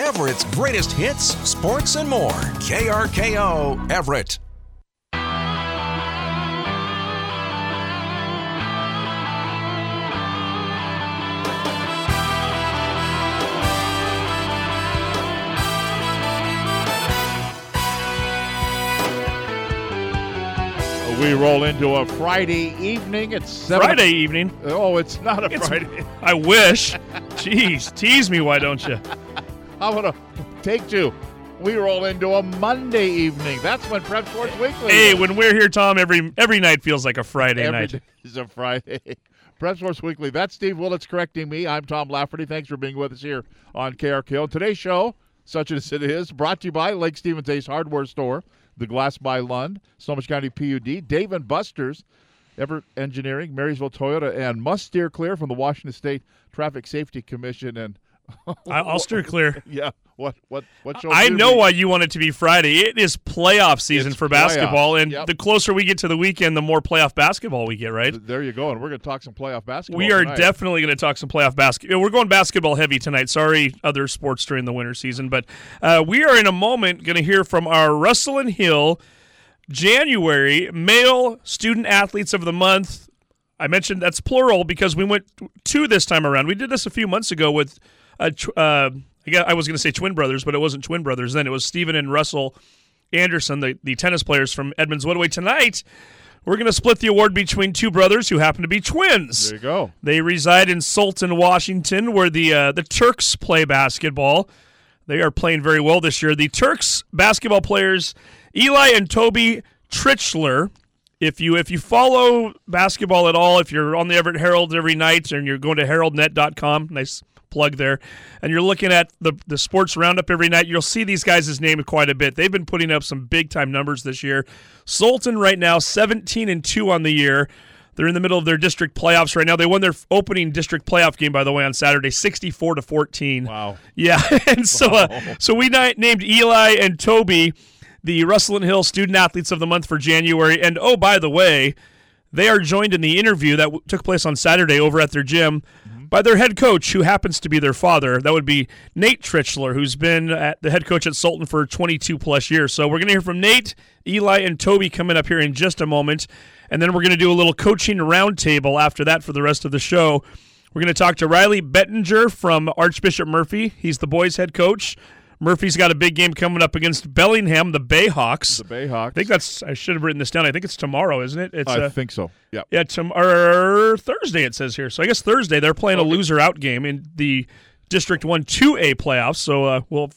Everett's greatest hits, sports, and more. KRKO Everett. We roll into a Friday evening. It's seven Friday evening. Oh, it's not a It's- Friday. I wish. Jeez, tease me, why don't you? I'm gonna take two. We roll into a Monday evening. That's when Prep Sports Weekly. Hey, when we're here, Tom, every every night feels like a Friday Every night. is a Friday. Prep Sports Weekly. That's Steve Willits correcting me. I'm Tom Lafferty. Thanks for being with us here on KRKO. Today's show, such as it is, brought to you by Lake Stevens Ace Hardware Store, The Glass by Lund, Snohomish County PUD, Dave and Buster's, Everett Engineering, Marysville Toyota, and Must Steer Clear from the Washington State Traffic Safety Commission. And I, I'll steer clear. yeah, what what what show? I know we- why you want it to be Friday. It is playoff season It's for playoff. basketball, and Yep. the closer we get to the weekend, the more playoff basketball we get. Right? There you go, and we're going to talk some playoff basketball. We are tonight. definitely going to talk some playoff basketball. We're going basketball heavy tonight. Sorry, other sports during the winter season, but uh, we are in a moment going to hear from our Russell and Hill January male student athletes of the month. I mentioned that's plural because we went two this time around. We did this a few months ago with, uh, tw- uh, I guess I was going to say twin brothers, but it wasn't twin brothers then. It was Stephen and Russell Anderson, the, the tennis players from Edmonds Woodway. Tonight, we're going to split the award between two brothers who happen to be twins. There you go. They reside in Sultan, Washington, where the uh, the Turks play basketball. They are playing very well this year. The Turks basketball players, Eli and Toby Tritchler. If you if you follow basketball at all, if you're on the Everett Herald every night and you're going to heraldnet.com, nice plug there, and you're looking at the the sports roundup every night, you'll see these guys' name quite a bit. They've been putting up some big time numbers this year. Sultan right now 17 and 2 on the year. They're in the middle of their district playoffs right now. They won their opening district playoff game, by the way, on Saturday, 64 to 14. Wow. Yeah, and so uh, so we named Eli and Toby the Russell and Hill Student Athletes of the Month for January. And oh, by the way, they are joined in the interview that w- took place on Saturday over at their gym by their head coach, who happens to be their father. That would be Nate Tritchler, who's been at the head coach at Sultan for 22 plus years. So we're going to hear from Nate, Eli, and Toby coming up here in just a moment. And then we're going to do a little coaching roundtable after that for the rest of the show. We're going to talk to Riley Bettinger from Archbishop Murphy. He's the boys' head coach. Murphy's got a big game coming up against Bellingham, the Bayhawks. The Bayhawks. I think that's. I should have written this down. I think it's tomorrow, isn't it? It's I uh, think so. Yeah. yeah, tom- or Thursday it says here. So I guess Thursday they're playing a loser out game in the District One Two A playoffs. So uh, we'll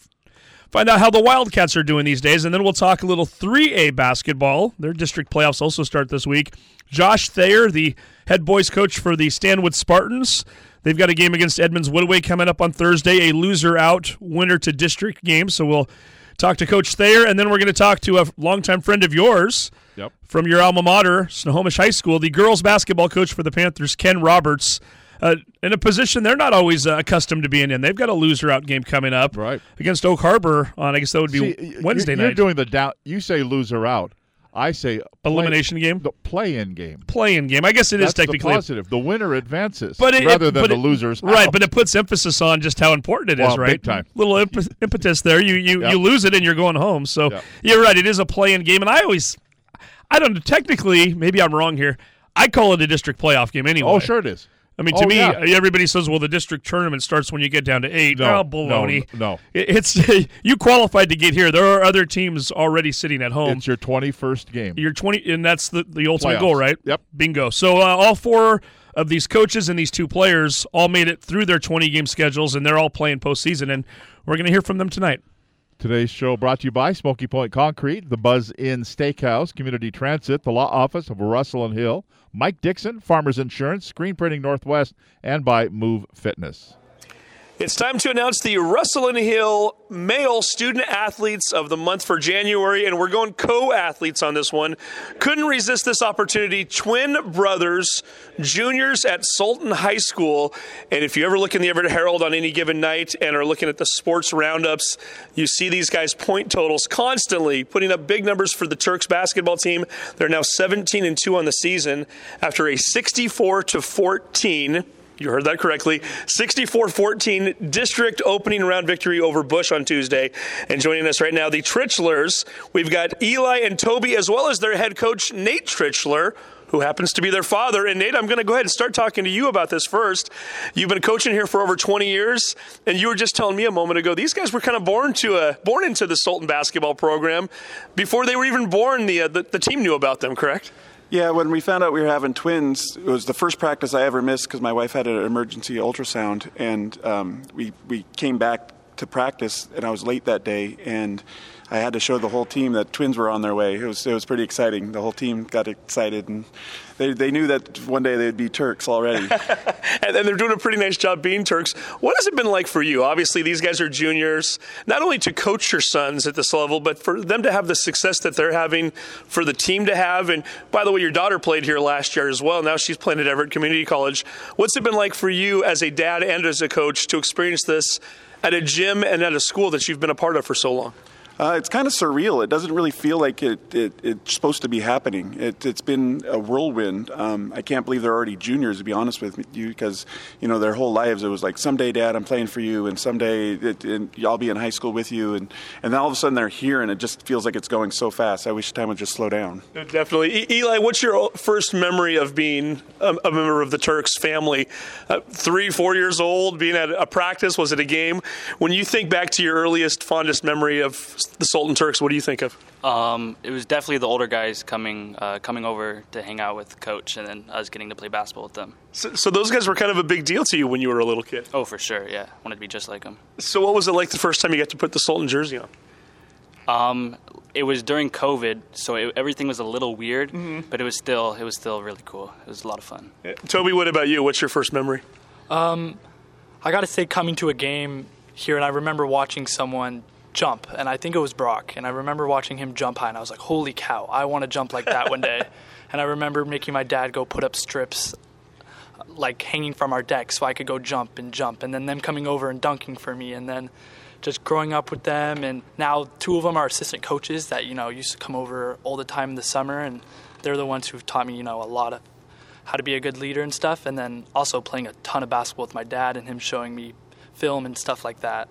find out how the Wildcats are doing these days, and then we'll talk a little Three A basketball. Their district playoffs also start this week. Josh Thayer, the head boys coach for the Stanwood Spartans. They've got a game against Edmonds Woodway coming up on Thursday, a loser out winner to district game. So we'll talk to Coach Thayer, and then we're going to talk to a longtime friend of yours Yep. from your alma mater, Snohomish High School, the girls basketball coach for the Panthers, Ken Roberts, uh, in a position they're not always uh, accustomed to being in. They've got a loser out game coming up Right. against Oak Harbor on, I guess that would be See, Wednesday you're, You're night. doing the down. You say loser out. I say play- Elimination game? The play-in game. play-in game. I guess it is That's the technically. positive. The winner advances, But it, rather it- than the it- losers. right? out. But it puts emphasis on just how important it is, Well, right? big time. Little imp- impetus there. You you Yep. you lose it and you're going home. So Yep. you're right. It is a play-in game, and I always, I don't know. Technically, maybe I'm wrong here. I call it a district playoff game anyway. oh, sure it is. I mean, to Oh, me, yeah. everybody says, "Well, the district tournament starts when you get down to eight. No, oh, baloney. no, no. It's you qualified to get here. There are other teams already sitting at home. It's your 21st game. You're 20, and that's the the ultimate Playoffs. goal, right? Yep. Bingo. So uh, all four of these coaches and these two players all made it through their 20 game schedules, and they're all playing postseason. And we're going to hear from them tonight. Today's show brought to you by Smoky Point Concrete, the Buzz Inn Steakhouse, Community Transit, the Law Office of Russell and Hill, Mike Dixon, Farmers Insurance, Screen Printing Northwest, and by Move Fitness. It's time to announce the Russell and Hill Male Student Athletes of the Month for January, and we're going co athletes on this one. Couldn't resist this opportunity. Twin brothers, juniors at Sultan High School. And if you ever look in the Everett Herald on any given night and are looking at the sports roundups, you see these guys' point totals constantly putting up big numbers for the Turks basketball team. They're now 17 and 2 on the season after a 64 to 14 You heard that correctly. 64 14 district opening round victory over Bush on Tuesday. And joining us right now, the Tritchlers. We've got Eli and Toby, as well as their head coach, Nate Tritchler, who happens to be their father. And Nate, I'm going to go ahead and start talking to you about this first. You've been coaching here for over 20 years, and you were just telling me a moment ago these guys were kind of born to a born into the Sultan basketball program before they were even born. The uh, the, the team knew about them, correct? Yeah, when we found out we were having twins, it was the first practice I ever missed because my wife had an emergency ultrasound, and um, we we came back to practice, and I was late that day, and I had to show the whole team that twins were on their way. It was it was pretty exciting. The whole team got excited, and they they knew that one day they'd be Turks already. and, and they're doing a pretty nice job being Turks. What has it been like for you? Obviously, these guys are juniors. Not only to coach your sons at this level, but for them to have the success that they're having, for the team to have. And by the way, your daughter played here last year as well. Now she's playing at Everett Community College. What's it been like for you as a dad and as a coach to experience this at a gym and at a school that you've been a part of for so long? Uh, it's kind of surreal. It doesn't really feel like it, it it's supposed to be happening. It, has been a whirlwind. Um, I can't believe they're already juniors, to be honest with you, because you know their whole lives it was like someday, Dad, I'm playing for you, and someday it, it, I'll be in high school with you, and and then all of a sudden they're here, and it just feels like it's going so fast. I wish time would just slow down. Definitely, e- Eli. What's your first memory of being a, a member of the Turks family? Uh, three, four years old, being at a practice. Was it a game? When you think back to your earliest, fondest memory of the Sultan Turks, what do you think of? Um, it was definitely the older guys coming uh, coming over to hang out with coach, and then us getting to play basketball with them. So, so, those guys were kind of a big deal to you when you were a little kid. Oh, for sure, yeah. Wanted to be just like them. So, what was it like the first time you got to put the Sultan jersey on? Um, it was during COVID, so it, everything was a little weird, mm-hmm. but it was still it was still really cool. It was a lot of fun. Yeah. Toby, what about you? What's your first memory? Um, I got to say, coming to a game here, and I remember watching someone jump, and I think it was Brock. And I remember watching him jump high, and I was like, "Holy cow! I want to jump like that one day." And I remember making my dad go put up strips, like hanging from our deck, so I could go jump and jump. And then them coming over and dunking for me, and then just growing up with them. And now two of them are assistant coaches that you know used to come over all the time in the summer, and they're the ones who've taught me you know a lot of how to be a good leader and stuff. And then also playing a ton of basketball with my dad and him showing me film and stuff like that.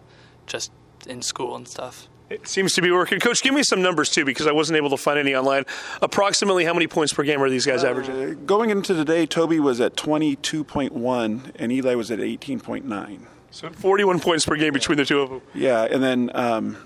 Just in school and stuff. It seems to be working. Coach, give me some numbers too, because I wasn't able to find any online. Approximately how many points per game are these guys uh, averaging? Going into today, Toby was at 22.1 and Eli was at 18.9. So 41 points per game between the two of them. Yeah, and then um,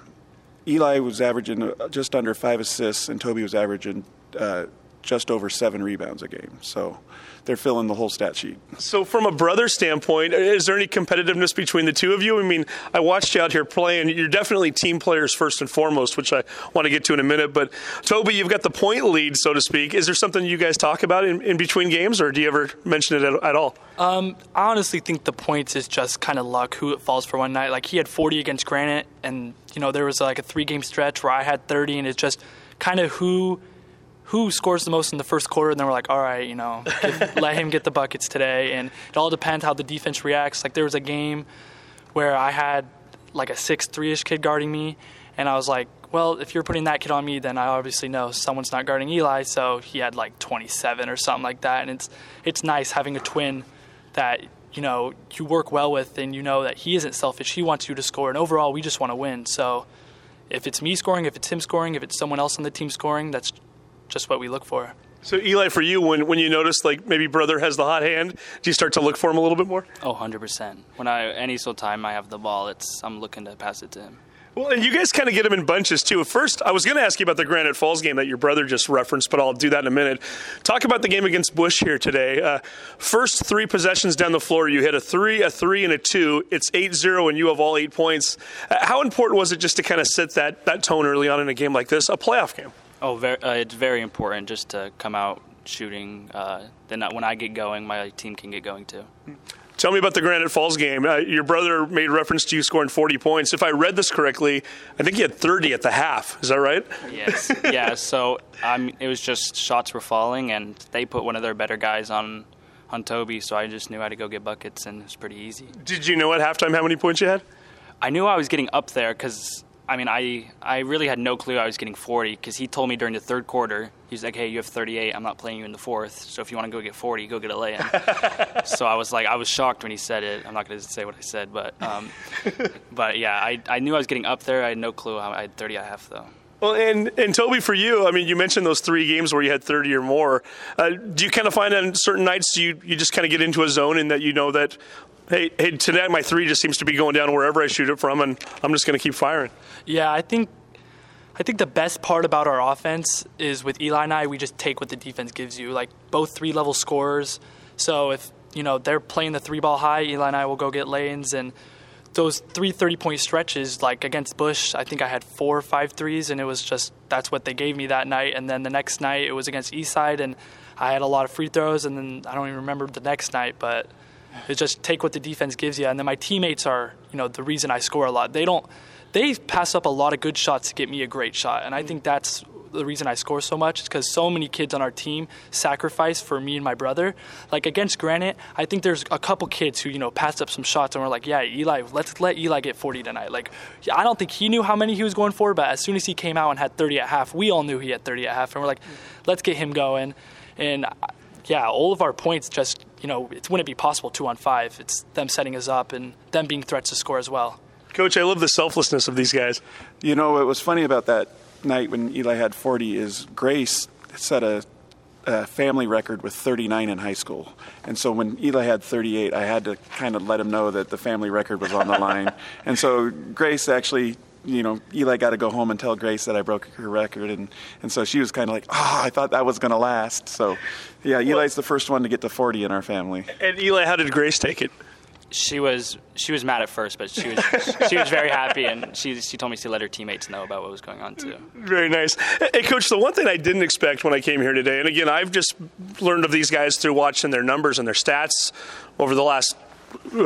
Eli was averaging uh, just under five assists, and Toby was averaging uh, just over seven rebounds a game. So they're filling the whole stat sheet. So, from a brother standpoint, is there any competitiveness between the two of you? I mean, I watched you out here playing. You're definitely team players first and foremost, which I want to get to in a minute. But Toby, you've got the point lead, so to speak. Is there something you guys talk about in, in between games, or do you ever mention it at, at all? Um, I honestly think the points is just kind of luck who it falls for one night. Like he had 40 against Granite, and you know there was like a three game stretch where I had 30, and it's just kind of who who scores the most in the first quarter, and then we're like, all right, you know, give, let him get the buckets today. And it all depends how the defense reacts. Like there was a game where I had like a six three ish kid guarding me, and I was like, well, if you're putting that kid on me, then I obviously know someone's not guarding Eli. So he had like 27 or something like that, and it's it's nice having a twin that you know you work well with, and you know that he isn't selfish. He wants you to score, and overall, we just want to win. So if it's me scoring, if it's him scoring, if it's someone else on the team scoring, that's just what we look for. So Eli, for you, when when you notice like maybe brother has the hot hand, do you start to look for him a little bit more? Oh, 100 percent. When I any so time I have the ball, it's I'm looking to pass it to him. Well, and you guys kind of get them in bunches too. First, I was going to ask you about the Granite Falls game that your brother just referenced, but I'll do that in a minute. Talk about the game against Bush here today. Uh, first three possessions down the floor, you hit a three, a three, and a two. It's 8-0, and you have all eight points. Uh, how important was it just to kind of set that that tone early on in a game like this, a playoff game? Oh, very, uh, it's very important just to come out shooting. Uh, then when I get going, my team can get going too. Tell me about the Granite Falls game. Uh, your brother made reference to you scoring 40 points. If I read this correctly, I think he had 30 at the half. Is that right? Yes. yeah. So um, it was just shots were falling, and they put one of their better guys on on Toby. So I just knew how to go get buckets, and it was pretty easy. Did you know at halftime how many points you had? I knew I was getting up there because I mean, I I really had no clue I was getting 40 because he told me during the third quarter, he's like, "Hey, you have 38. I'm not playing you in the fourth. So if you want to go get 40, go get a lay-in." so I was like, I was shocked when he said it. I'm not going to say what I said, but um, but yeah, I I knew I was getting up there. I had no clue how I had 30 and a half though. Well, and, and Toby, for you, I mean, you mentioned those three games where you had 30 or more. Uh, do you kind of find on certain nights you, you just kind of get into a zone and that you know that, hey, hey, tonight my three just seems to be going down wherever I shoot it from, and I'm just going to keep firing? Yeah, I think I think the best part about our offense is with Eli and I, we just take what the defense gives you. Like both three level scorers. So if you know they're playing the three ball high, Eli and I will go get lanes and those three 30 point stretches, like against Bush, I think I had four or five threes, and it was just that's what they gave me that night. And then the next night it was against Eastside, and I had a lot of free throws, and then I don't even remember the next night, but it's just take what the defense gives you. And then my teammates are, you know, the reason I score a lot. They don't, they pass up a lot of good shots to get me a great shot, and I think that's the reason I score so much is because so many kids on our team sacrifice for me and my brother. Like against Granite, I think there's a couple kids who you know passed up some shots and we're like, yeah, Eli, let's let Eli get 40 tonight. Like I don't think he knew how many he was going for, but as soon as he came out and had 30 at half, we all knew he had 30 at half, and we're like, let's get him going. And yeah, all of our points just you know it wouldn't be possible two on five. It's them setting us up and them being threats to score as well. Coach, I love the selflessness of these guys. You know, what was funny about that night when Eli had 40 is Grace set a, a, family record with 39 in high school. And so when Eli had 38, I had to kind of let him know that the family record was on the line. and so Grace actually you know, Eli got to go home and tell Grace that I broke her record, and, and so she was kind of like, oh, I thought that was going to last. So, yeah, Eli's the first one to get to 40 in our family. And Eli, how did Grace take it? she was she was mad at first, but she was she was very happy, and she she told me to let her teammates know about what was going on too. Very nice. Hey, coach, the one thing I didn't expect when I came here today, and again, I've just learned of these guys through watching their numbers and their stats over the last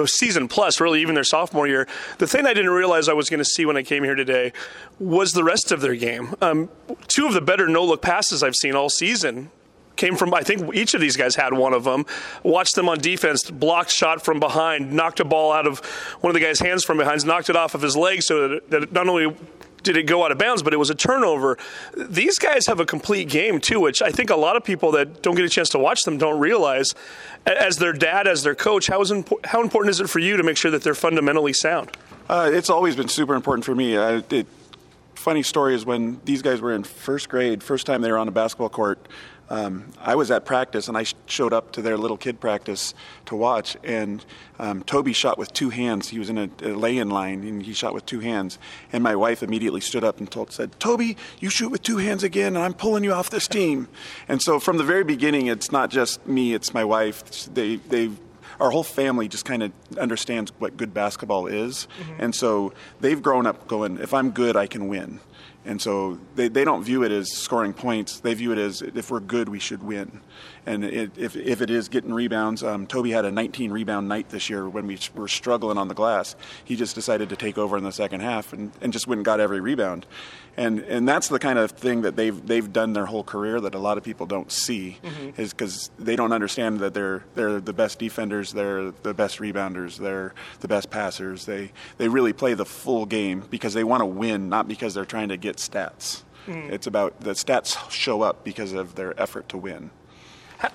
season plus, really, even their sophomore year. The thing I didn't realize I was going to see when I came here today was the rest of their game. Um, two of the better no look passes I've seen all season came from, I think each of these guys had one of them. Watched them on defense, blocked shot from behind, knocked a ball out of one of the guy's hands from behind, knocked it off of his leg so that, that not only did it go out of bounds, but it was a turnover. These guys have a complete game too, which I think a lot of people that don't get a chance to watch them don't realize. As their dad, as their coach, how, is impo- how important is it for you to make sure that they're fundamentally sound? Uh, it's always been super important for me. I, it, funny story is when these guys were in first grade, first time they were on a basketball court, um, I was at practice and I showed up to their little kid practice to watch, and um, Toby shot with two hands. He was in a, a lay-in line and he shot with two hands. And my wife immediately stood up and told, said, "Toby, you shoot with two hands again, and I'm pulling you off this team." and so from the very beginning, it's not just me; it's my wife. They they our whole family just kind of understands what good basketball is. Mm-hmm. And so they've grown up going, if I'm good, I can win. And so they, they don't view it as scoring points. They view it as if we're good, we should win. And it, if, if it is getting rebounds, um, Toby had a 19 rebound night this year when we were struggling on the glass. He just decided to take over in the second half and, and just went and got every rebound. And and that's the kind of thing that they've they've done their whole career that a lot of people don't see mm-hmm. is because they don't understand that they're they're the best defenders, they're the best rebounders, they're the best passers. They they really play the full game because they want to win, not because they're trying to get stats. Mm-hmm. It's about the stats show up because of their effort to win.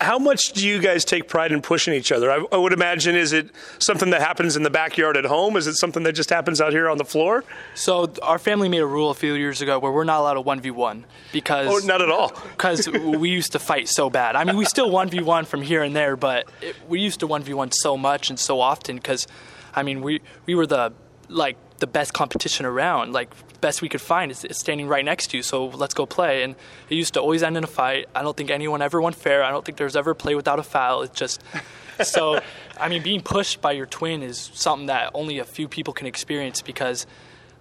How much do you guys take pride in pushing each other? I, I, would imagine is it something that happens in the backyard at home? Is it something that just happens out here on the floor? So our family made a rule a few years ago where we're not allowed a one v one because oh, not at all because we used to fight so bad. I mean, we still one v one from here and there, but it, we used to one v one so much and so often because, I mean, we we were the like the best competition around. Like best we could find is, is, standing right next to you. So let's go play. And it used to always end in a fight. I don't think anyone ever won fair. I don't think there's ever play without a foul. It's just so. I mean, being pushed by your twin is something that only a few people can experience because,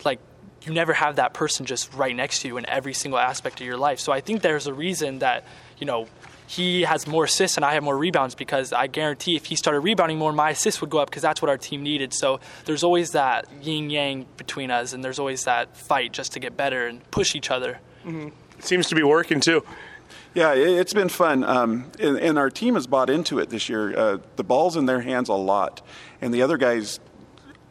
like, you never have that person just right next to you in every single aspect of your life. So I think there's a reason that you know he has more assists and I have more rebounds because I guarantee if he started rebounding more, my assists would go up because that's what our team needed. So there's always that yin yang between us, and there's always that fight just to get better and push each other. Mm-hmm. Seems to be working too. Yeah, it's been fun, um, and, and, our team has bought into it this year. Uh, the ball's in their hands a lot, and the other guys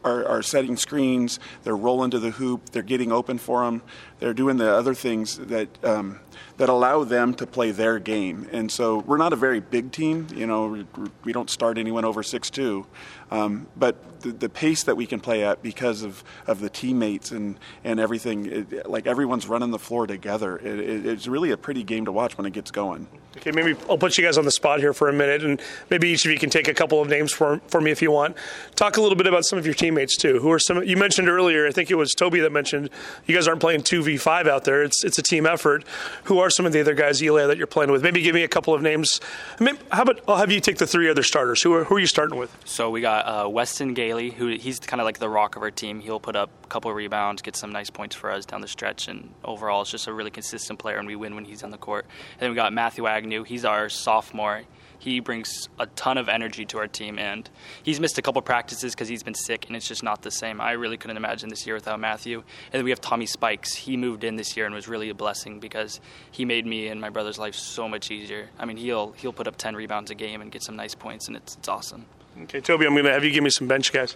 are, are setting screens, they're rolling to the hoop, they're getting open for them, they're doing the other things that um, that allow them to play their game. And so we're not a very big team. You know, we, don't start anyone over six two, um, but the, the, pace that we can play at because of, of the teammates and and everything, it, like everyone's running the floor together. It, it, it's really a pretty game to watch when it gets going. Okay, maybe I'll put you guys on the spot here for a minute, and maybe each of you can take a couple of names for for me if you want. Talk a little bit about some of your teammates too. Who are some? You mentioned earlier, I think it was Toby that mentioned you guys aren't playing two v five out there. It's it's a team effort. Who are some of the other guys, Eli, that you're playing with? Maybe give me a couple of names. Maybe, how about I'll have you take the three other starters. Who are who are you starting with? So we got uh, Weston Gailey, who he's kind of like the rock of our team. He'll put up a couple rebounds, get some nice points for us down the stretch, and overall, it's just a really consistent player, and we win when he's on the court. And then we got Matthew Agnew. He's our sophomore. He brings a ton of energy to our team, and he's missed a couple practices because he's been sick, and it's just not the same. I really couldn't imagine this year without Matthew. And then we have Tommy Spikes. He moved in this year and was really a blessing because he made me and my brother's life so much easier. I mean, he'll he'll put up 10 rebounds a game and get some nice points, and it's it's awesome. Okay, Toby, I'm going to have you give me some bench guys.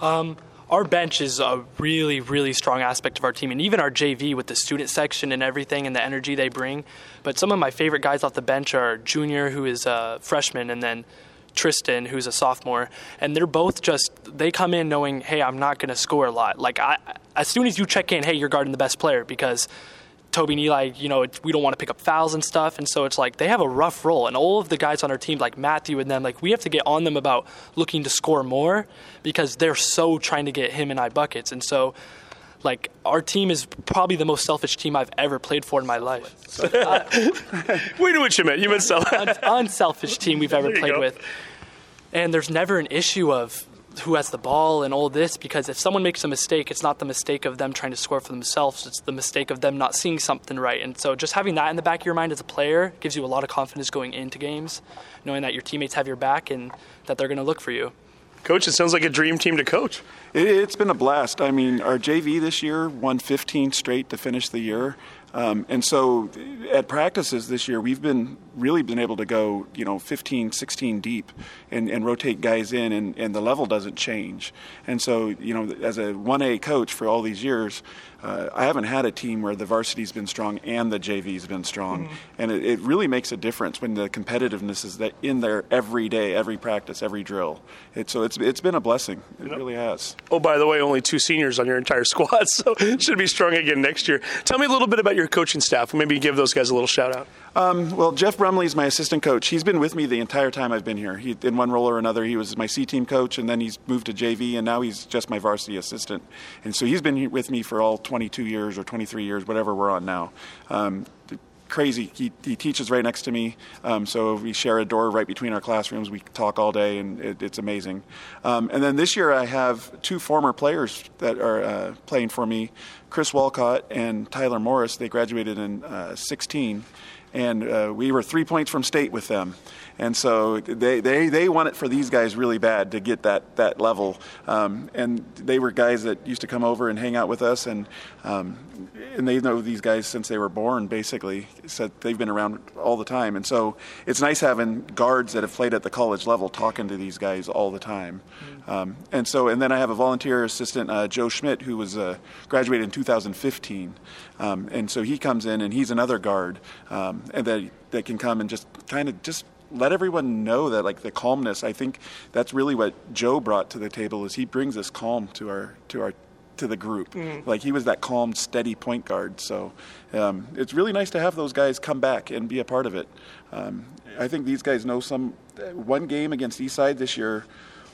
Um, our bench is a really, really strong aspect of our team, and even our JV with the student section and everything and the energy they bring. But some of my favorite guys off the bench are Junior, who is a freshman, and then Tristan, who's a sophomore, and they're both just they come in knowing, hey, I'm not going to score a lot. Like I, as soon as you check in, hey, you're guarding the best player because Toby and Eli, you know, we don't want to pick up fouls and stuff. And so it's like they have a rough role. And all of the guys on our team, like Matthew and them, like we have to get on them about looking to score more because they're so trying to get him and I buckets. And so, like, our team is probably the most selfish team I've ever played for in my life. Uh, we knew what you meant. You meant selfish. unselfish team we've ever played with. And there's never an issue of who has the ball and all this because if someone makes a mistake, it's not the mistake of them trying to score for themselves. It's the mistake of them not seeing something right. And so just having that in the back of your mind as a player gives you a lot of confidence going into games, knowing that your teammates have your back and that they're going to look for you. Coach, it sounds like a dream team to coach. It, has been a blast. I mean, our JV this year won 15 straight to finish the year. Um, and so at practices this year, we've been really been able to go, you know, 15, 16 deep and, and rotate guys in, and, and the level doesn't change. And so, you know, as a 1A coach for all these years, uh, I haven't had a team where the varsity's been strong and the JV's been strong. Mm-hmm. And it, it, really makes a difference when the competitiveness is that in there every day, every practice, every drill. It, so it's, it's been a blessing. It yep. really has. Oh, by the way, only two seniors on your entire squad, so should be strong again next year. Tell me a little bit about your coaching staff. Maybe give those guys a little shout out. Um, well, Jeff Brumley is my assistant coach. He's been with me the entire time I've been here. He, in one role or another, he was my C team coach, and then he's moved to JV, and now he's just my varsity assistant. And so he's been with me for all 22 years or 23 years, whatever we're on now. Um, crazy. He, he teaches right next to me, um, so we share a door right between our classrooms. We talk all day, and it, it's amazing. Um, and then this year, I have two former players that are uh, playing for me Chris Walcott and Tyler Morris. They graduated in uh, 16 and uh, we were three points from state with them. And so they, they, they want it for these guys really bad to get that, that level. Um, and they were guys that used to come over and hang out with us, and, um, and they know these guys since they were born, basically. So they've been around all the time. And so it's nice having guards that have played at the college level talking to these guys all the time. Mm-hmm. Um, and so, and then I have a volunteer assistant, uh, Joe Schmidt, who was uh, graduated in 2015. Um, and so he comes in and he's another guard um, and that, that can come and just kind of just let everyone know that like the calmness i think that's really what joe brought to the table is he brings this calm to our to our to the group mm-hmm. like he was that calm steady point guard so um, it's really nice to have those guys come back and be a part of it um, i think these guys know some one game against eastside this year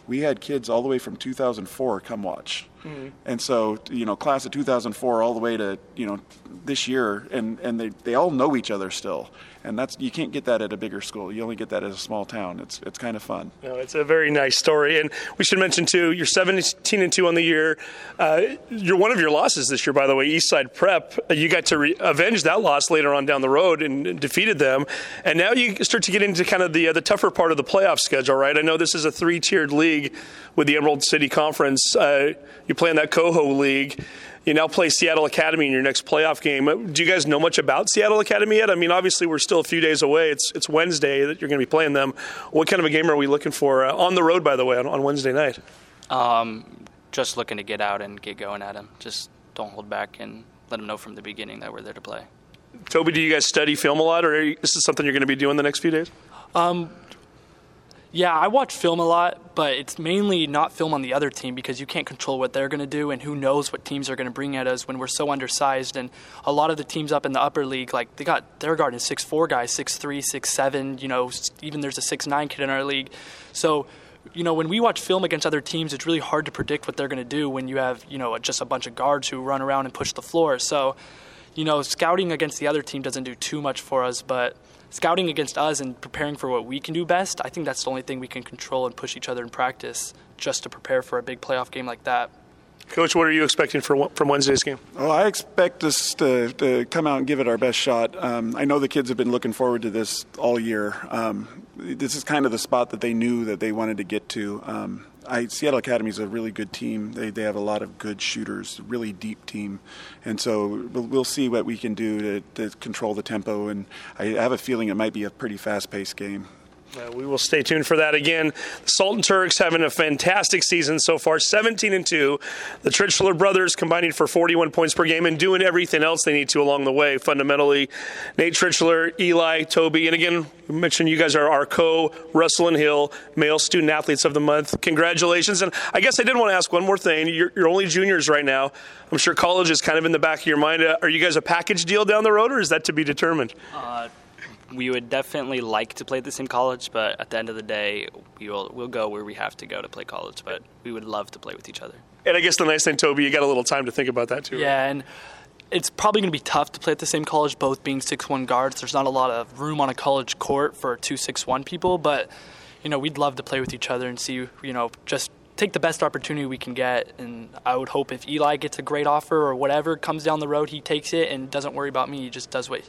we had kids all the way from 2004 come watch mm-hmm. and so you know class of 2004 all the way to you know this year and and they, they all know each other still and that's you can't get that at a bigger school. You only get that at a small town. It's it's kind of fun. No, it's a very nice story, and we should mention too. You're 17 and two on the year. Uh, you're one of your losses this year, by the way. Eastside Prep. Uh, you got to re- avenge that loss later on down the road and, and, defeated them, and now you start to get into kind of the uh, the tougher part of the playoff schedule, right? I know this is a three tiered league with the Emerald City Conference. Uh, you play in that Coho League you now play Seattle Academy in your next playoff game. Do you guys know much about Seattle Academy yet? I mean, obviously we're still a few days away. It's it's Wednesday that you're going to be playing them. What kind of a game are we looking for uh, on the road? By the way, on, on Wednesday night. Um, just looking to get out and get going at them. Just don't hold back and let them know from the beginning that we're there to play. Toby, do you guys study film a lot, or are you, this is something you're going to be doing the next few days? Yeah, I watch film a lot, but it's mainly not film on the other team because you can't control what they're going to do, and who knows what teams are going to bring at us when we're so undersized. And a lot of the teams up in the upper league, like they got their guard is six four guys, six three, six seven. You know, even there's a six nine kid in our league. So, you know, when we watch film against other teams, it's really hard to predict what they're going to do when you have you know just a bunch of guards who run around and push the floor. So, you know, scouting against the other team doesn't do too much for us, but scouting against us and preparing for what we can do best, I think that's the only thing we can control and push each other in practice just to prepare for a big playoff game like that. Coach, what are you expecting for, from Wednesday's game? Well, I expect us to, to come out and give it our best shot. Um, I know the kids have been looking forward to this all year. Um, this is kind of the spot that they knew that they wanted to get to. Um, I, Seattle Academy is a really good team. They, they have a lot of good shooters, really deep team, and so we'll, we'll see what we can do to, to control the tempo. And I have a feeling it might be a pretty fast-paced game. Uh, we will stay tuned for that again. The Turks having a fantastic season so far, 17 and 2. The Tritchler brothers combining for 41 points per game and doing everything else they need to along the way. Fundamentally, Nate Tritchler, Eli, Toby, and again, we mentioned you guys are our co Russell and Hill male student athletes of the month. Congratulations. And I guess I did want to ask one more thing. You're, you're only juniors right now. I'm sure college is kind of in the back of your mind. Uh, are you guys a package deal down the road, or is that to be determined? We would definitely like to play at the same college, but at the end of the day, we will we'll go where we have to go to play college. But we would love to play with each other. And I guess the nice thing, Toby, you got a little time to think about that too. right? Yeah, and it's probably going to be tough to play at the same college, both being six one guards. There's not a lot of room on a college court for two six one people, but you know we'd love to play with each other and see you know just take the best opportunity we can get. And I would hope if Eli gets a great offer or whatever comes down the road, he takes it and doesn't worry about me. He just does what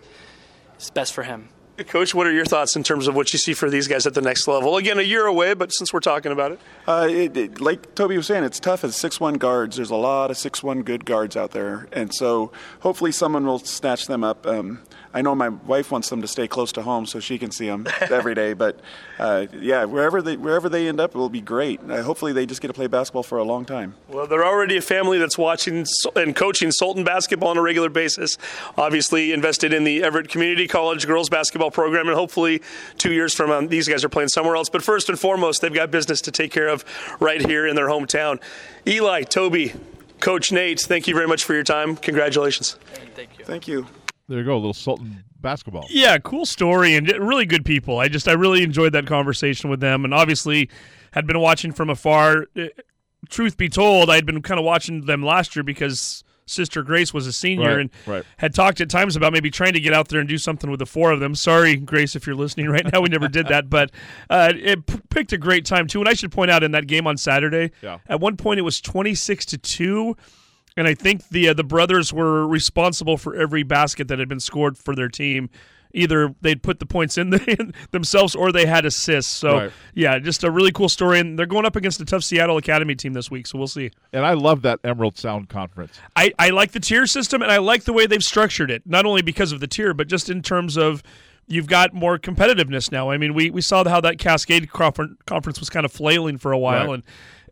is best for him. Coach, what are your thoughts in terms of what you see for these guys at the next level? Again, a year away, but since we're talking about it, Uh, it, it, like Toby was saying, it's tough as six one guards. There's a lot of six one good guards out there, and so hopefully someone will snatch them up. Um, I know my wife wants them to stay close to home so she can see them every day. But uh, yeah, wherever they wherever they end up, it will be great. Uh, hopefully, they just get to play basketball for a long time. well, they're already a family that's watching and coaching Sultan basketball on a regular basis. Obviously, invested in the Everett Community College girls basketball program, and hopefully, two years from now, these guys are playing somewhere else. But first and foremost, they've got business to take care of right here in their hometown. Eli, Toby, Coach Nate, thank you very much for your time. Congratulations. Thank you. Thank you. There you go, a little Sultan basketball. Yeah, cool story and really good people. I just I really enjoyed that conversation with them, and obviously had been watching from afar. Uh, Truth be told, I had been kind of watching them last year because Sister Grace was a senior Right, and right. had talked at times about maybe trying to get out there and do something with the four of them. Sorry, Grace, if you're listening right now, we never did that, but uh, it p- picked a great time too. And I should point out in that game on Saturday, Yeah. at one point it was 26 to two. And I think the uh, the brothers were responsible for every basket that had been scored for their team. Either they'd put the points in the, themselves or they had assists. So Right. yeah, just a really cool story. And they're going up against a tough Seattle Academy team this week, so we'll see. And I love that Emerald Sound Conference. I, I like the tier system and I like the way they've structured it, not only because of the tier, but just in terms of you've got more competitiveness now. I mean, we, we saw how that Cascade confer- conference was kind of flailing for a while, Right. and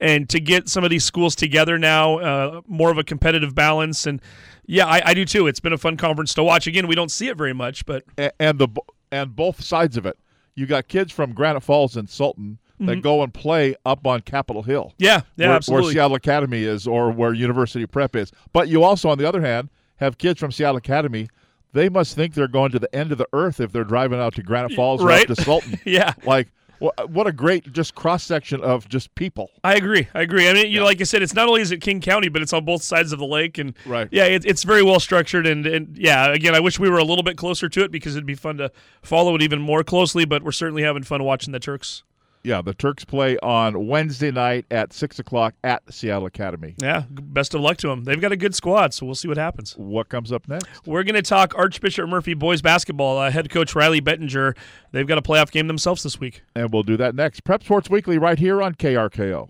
and to get some of these schools together now, uh, more of a competitive balance, and yeah, I, I do too. It's been a fun conference to watch. Again, we don't see it very much, but and the and both sides of it. You got kids from Granite Falls and Sultan that go and play up on Capitol Hill. yeah, Mm-hmm. yeah, where, absolutely. where Seattle Academy is or where University Prep is. But you also, on the other hand, have kids from Seattle Academy. They must think they're going to the end of the earth if they're driving out to Granite Falls or up to Sultan. Yeah. Like, wha- what a great just cross section of just people. I agree. I agree. I mean, you know, like I said, it's not only is it King County, but it's on both sides of the lake, and Right. yeah, it, it's very well structured. And, and yeah, again, I wish we were a little bit closer to it because it'd be fun to follow it even more closely. But we're certainly having fun watching the Turks. Yeah, the Turks play on Wednesday night at 6 o'clock at Seattle Academy. Yeah, best of luck to them. They've got a good squad, so we'll see what happens. What comes up next? We're going to talk Archbishop Murphy boys basketball. Uh, head coach Riley Bettinger. They've got a playoff game themselves this week. And we'll do that next. Prep Sports Weekly right here on KRKO.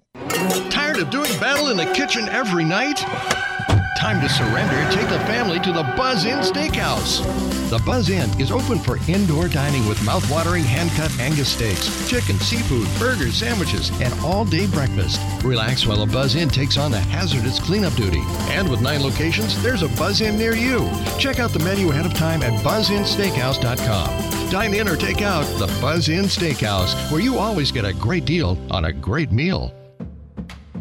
Tired of doing battle in the kitchen every night? Time to surrender, take the family to the Buzz Inn Steakhouse. The Buzz Inn is open for indoor dining with mouth-watering hand-cut Angus steaks, chicken, seafood, burgers, sandwiches, and all-day breakfast. Relax while the Buzz Inn takes on the hazardous cleanup duty. And with nine locations, there's a Buzz Inn near you. Check out the menu ahead of time at buzzinsteakhouse.com. Dine in or take out the Buzz Inn Steakhouse, where you always get a great deal on a great meal.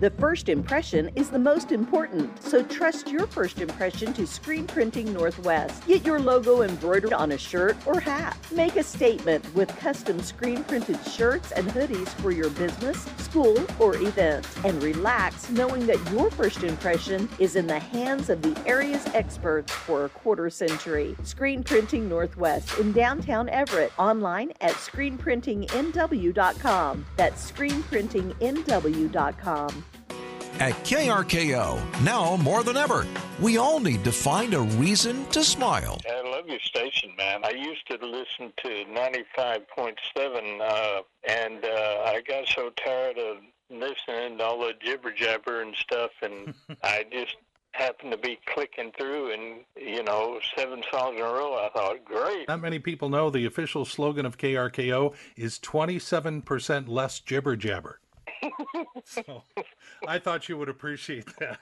The first impression is the most important, so trust your first impression to Screen Printing Northwest. Get your logo embroidered on a shirt or hat. Make a statement with custom screen printed shirts and hoodies for your business, school, or event. And relax knowing that your first impression is in the hands of the area's experts for a quarter century. Screen Printing Northwest in downtown Everett. Online at screenprintingnw.com. That's screenprintingnw.com. At KRKO, now more than ever, we all need to find a reason to smile. I love your station, man. I used to listen to 95.7, uh, and uh, I got so tired of listening to all the jibber jabber and stuff, and I just happened to be clicking through and you know seven songs in a row i thought great not many people know the official slogan of krko is 27% less jibber jabber so I thought you would appreciate that.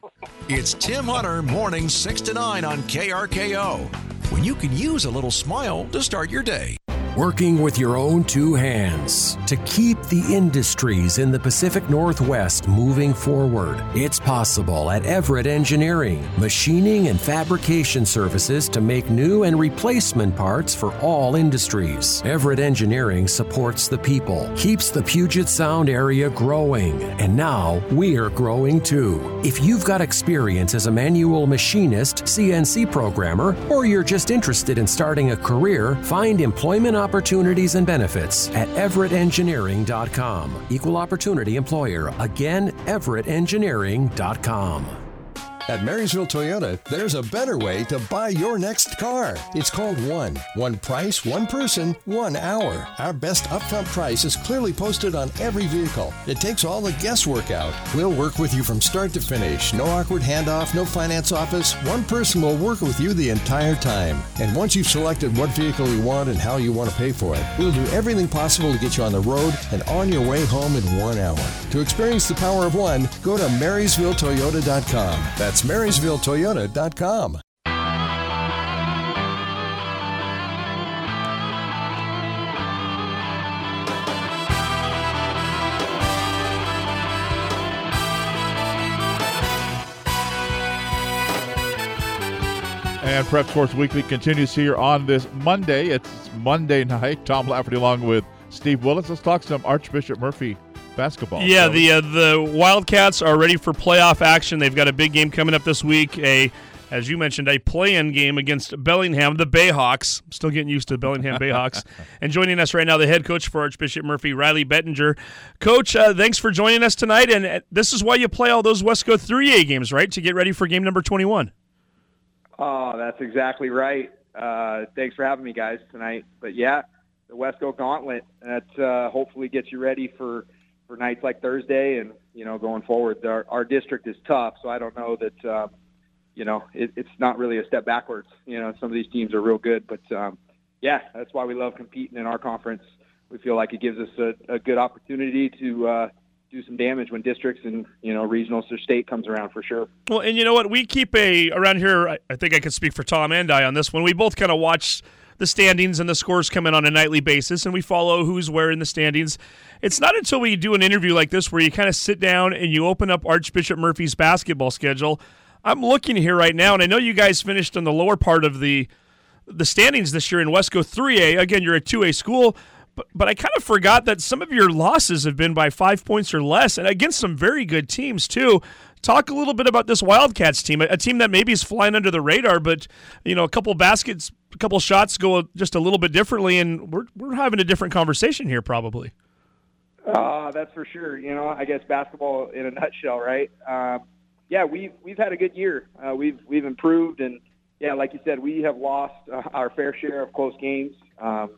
It's Tim Hunter, morning 6 to 9 on KRKO, when you can use a little smile to start your day. Working with your own two hands to keep the industries in the Pacific Northwest moving forward. It's possible at Everett Engineering, machining and fabrication services to make new and replacement parts for all industries. Everett Engineering supports the people, keeps the Puget Sound area growing, and now we're growing too. If you've got experience as a manual machinist, CNC programmer, or you're just interested in starting a career, find employment opportunities opportunities and benefits at everettengineering.com. Equal opportunity employer. Again, everettengineering.com. At Marysville Toyota, there's a better way to buy your next car. It's called One. One price, one person, one hour. Our best upfront price is clearly posted on every vehicle. It takes all the guesswork out. We'll work with you from start to finish. No awkward handoff, no finance office. One person will work with you the entire time. And once you've selected what vehicle you want and how you want to pay for it, we'll do everything possible to get you on the road and on your way home in one hour. To experience the power of one, go to MarysvilleToyota.com. That's that's MarysvilleToyota.com. And Prep Sports Weekly continues here on this Monday. It's Monday night. Tom Lafferty along with Steve Willits. Let's talk some Archbishop Murphy basketball. Yeah, so. the uh, the Wildcats are ready for playoff action. They've got a big game coming up this week. A as you mentioned, a play-in game against Bellingham, the Bayhawks. I'm still getting used to Bellingham Bayhawks. and joining us right now, the head coach for Archbishop Murphy, Riley Bettinger. Coach, uh, thanks for joining us tonight. And uh, this is why you play all those Wesco 3A games, right? To get ready for game number 21. Oh, that's exactly right. Uh, thanks for having me, guys, tonight. But yeah, the Wesco Gauntlet. That uh, hopefully gets you ready for – for nights like Thursday, and you know, going forward, our, our district is tough. So I don't know that um, you know it, it's not really a step backwards. You know, some of these teams are real good, but um, yeah, that's why we love competing in our conference. We feel like it gives us a, a good opportunity to uh, do some damage when districts and you know regionals or state comes around for sure. Well, and you know what, we keep a around here. I, I think I can speak for Tom and I on this one. We both kind of watch the standings and the scores come in on a nightly basis, and we follow who's where in the standings. It's not until we do an interview like this where you kind of sit down and you open up Archbishop Murphy's basketball schedule. I'm looking here right now, and I know you guys finished in the lower part of the the standings this year in Wesco 3A. Again, you're a 2A school, but, but I kind of forgot that some of your losses have been by five points or less, and against some very good teams too. Talk a little bit about this Wildcats team, a, a team that maybe is flying under the radar, but you know, a couple baskets, a couple shots go just a little bit differently, and we're we're having a different conversation here, probably. Uh, that's for sure. You know, I guess basketball in a nutshell, right? Um, yeah, we've we've had a good year. Uh, we've we've improved, and yeah, like you said, we have lost uh, our fair share of close games. Um,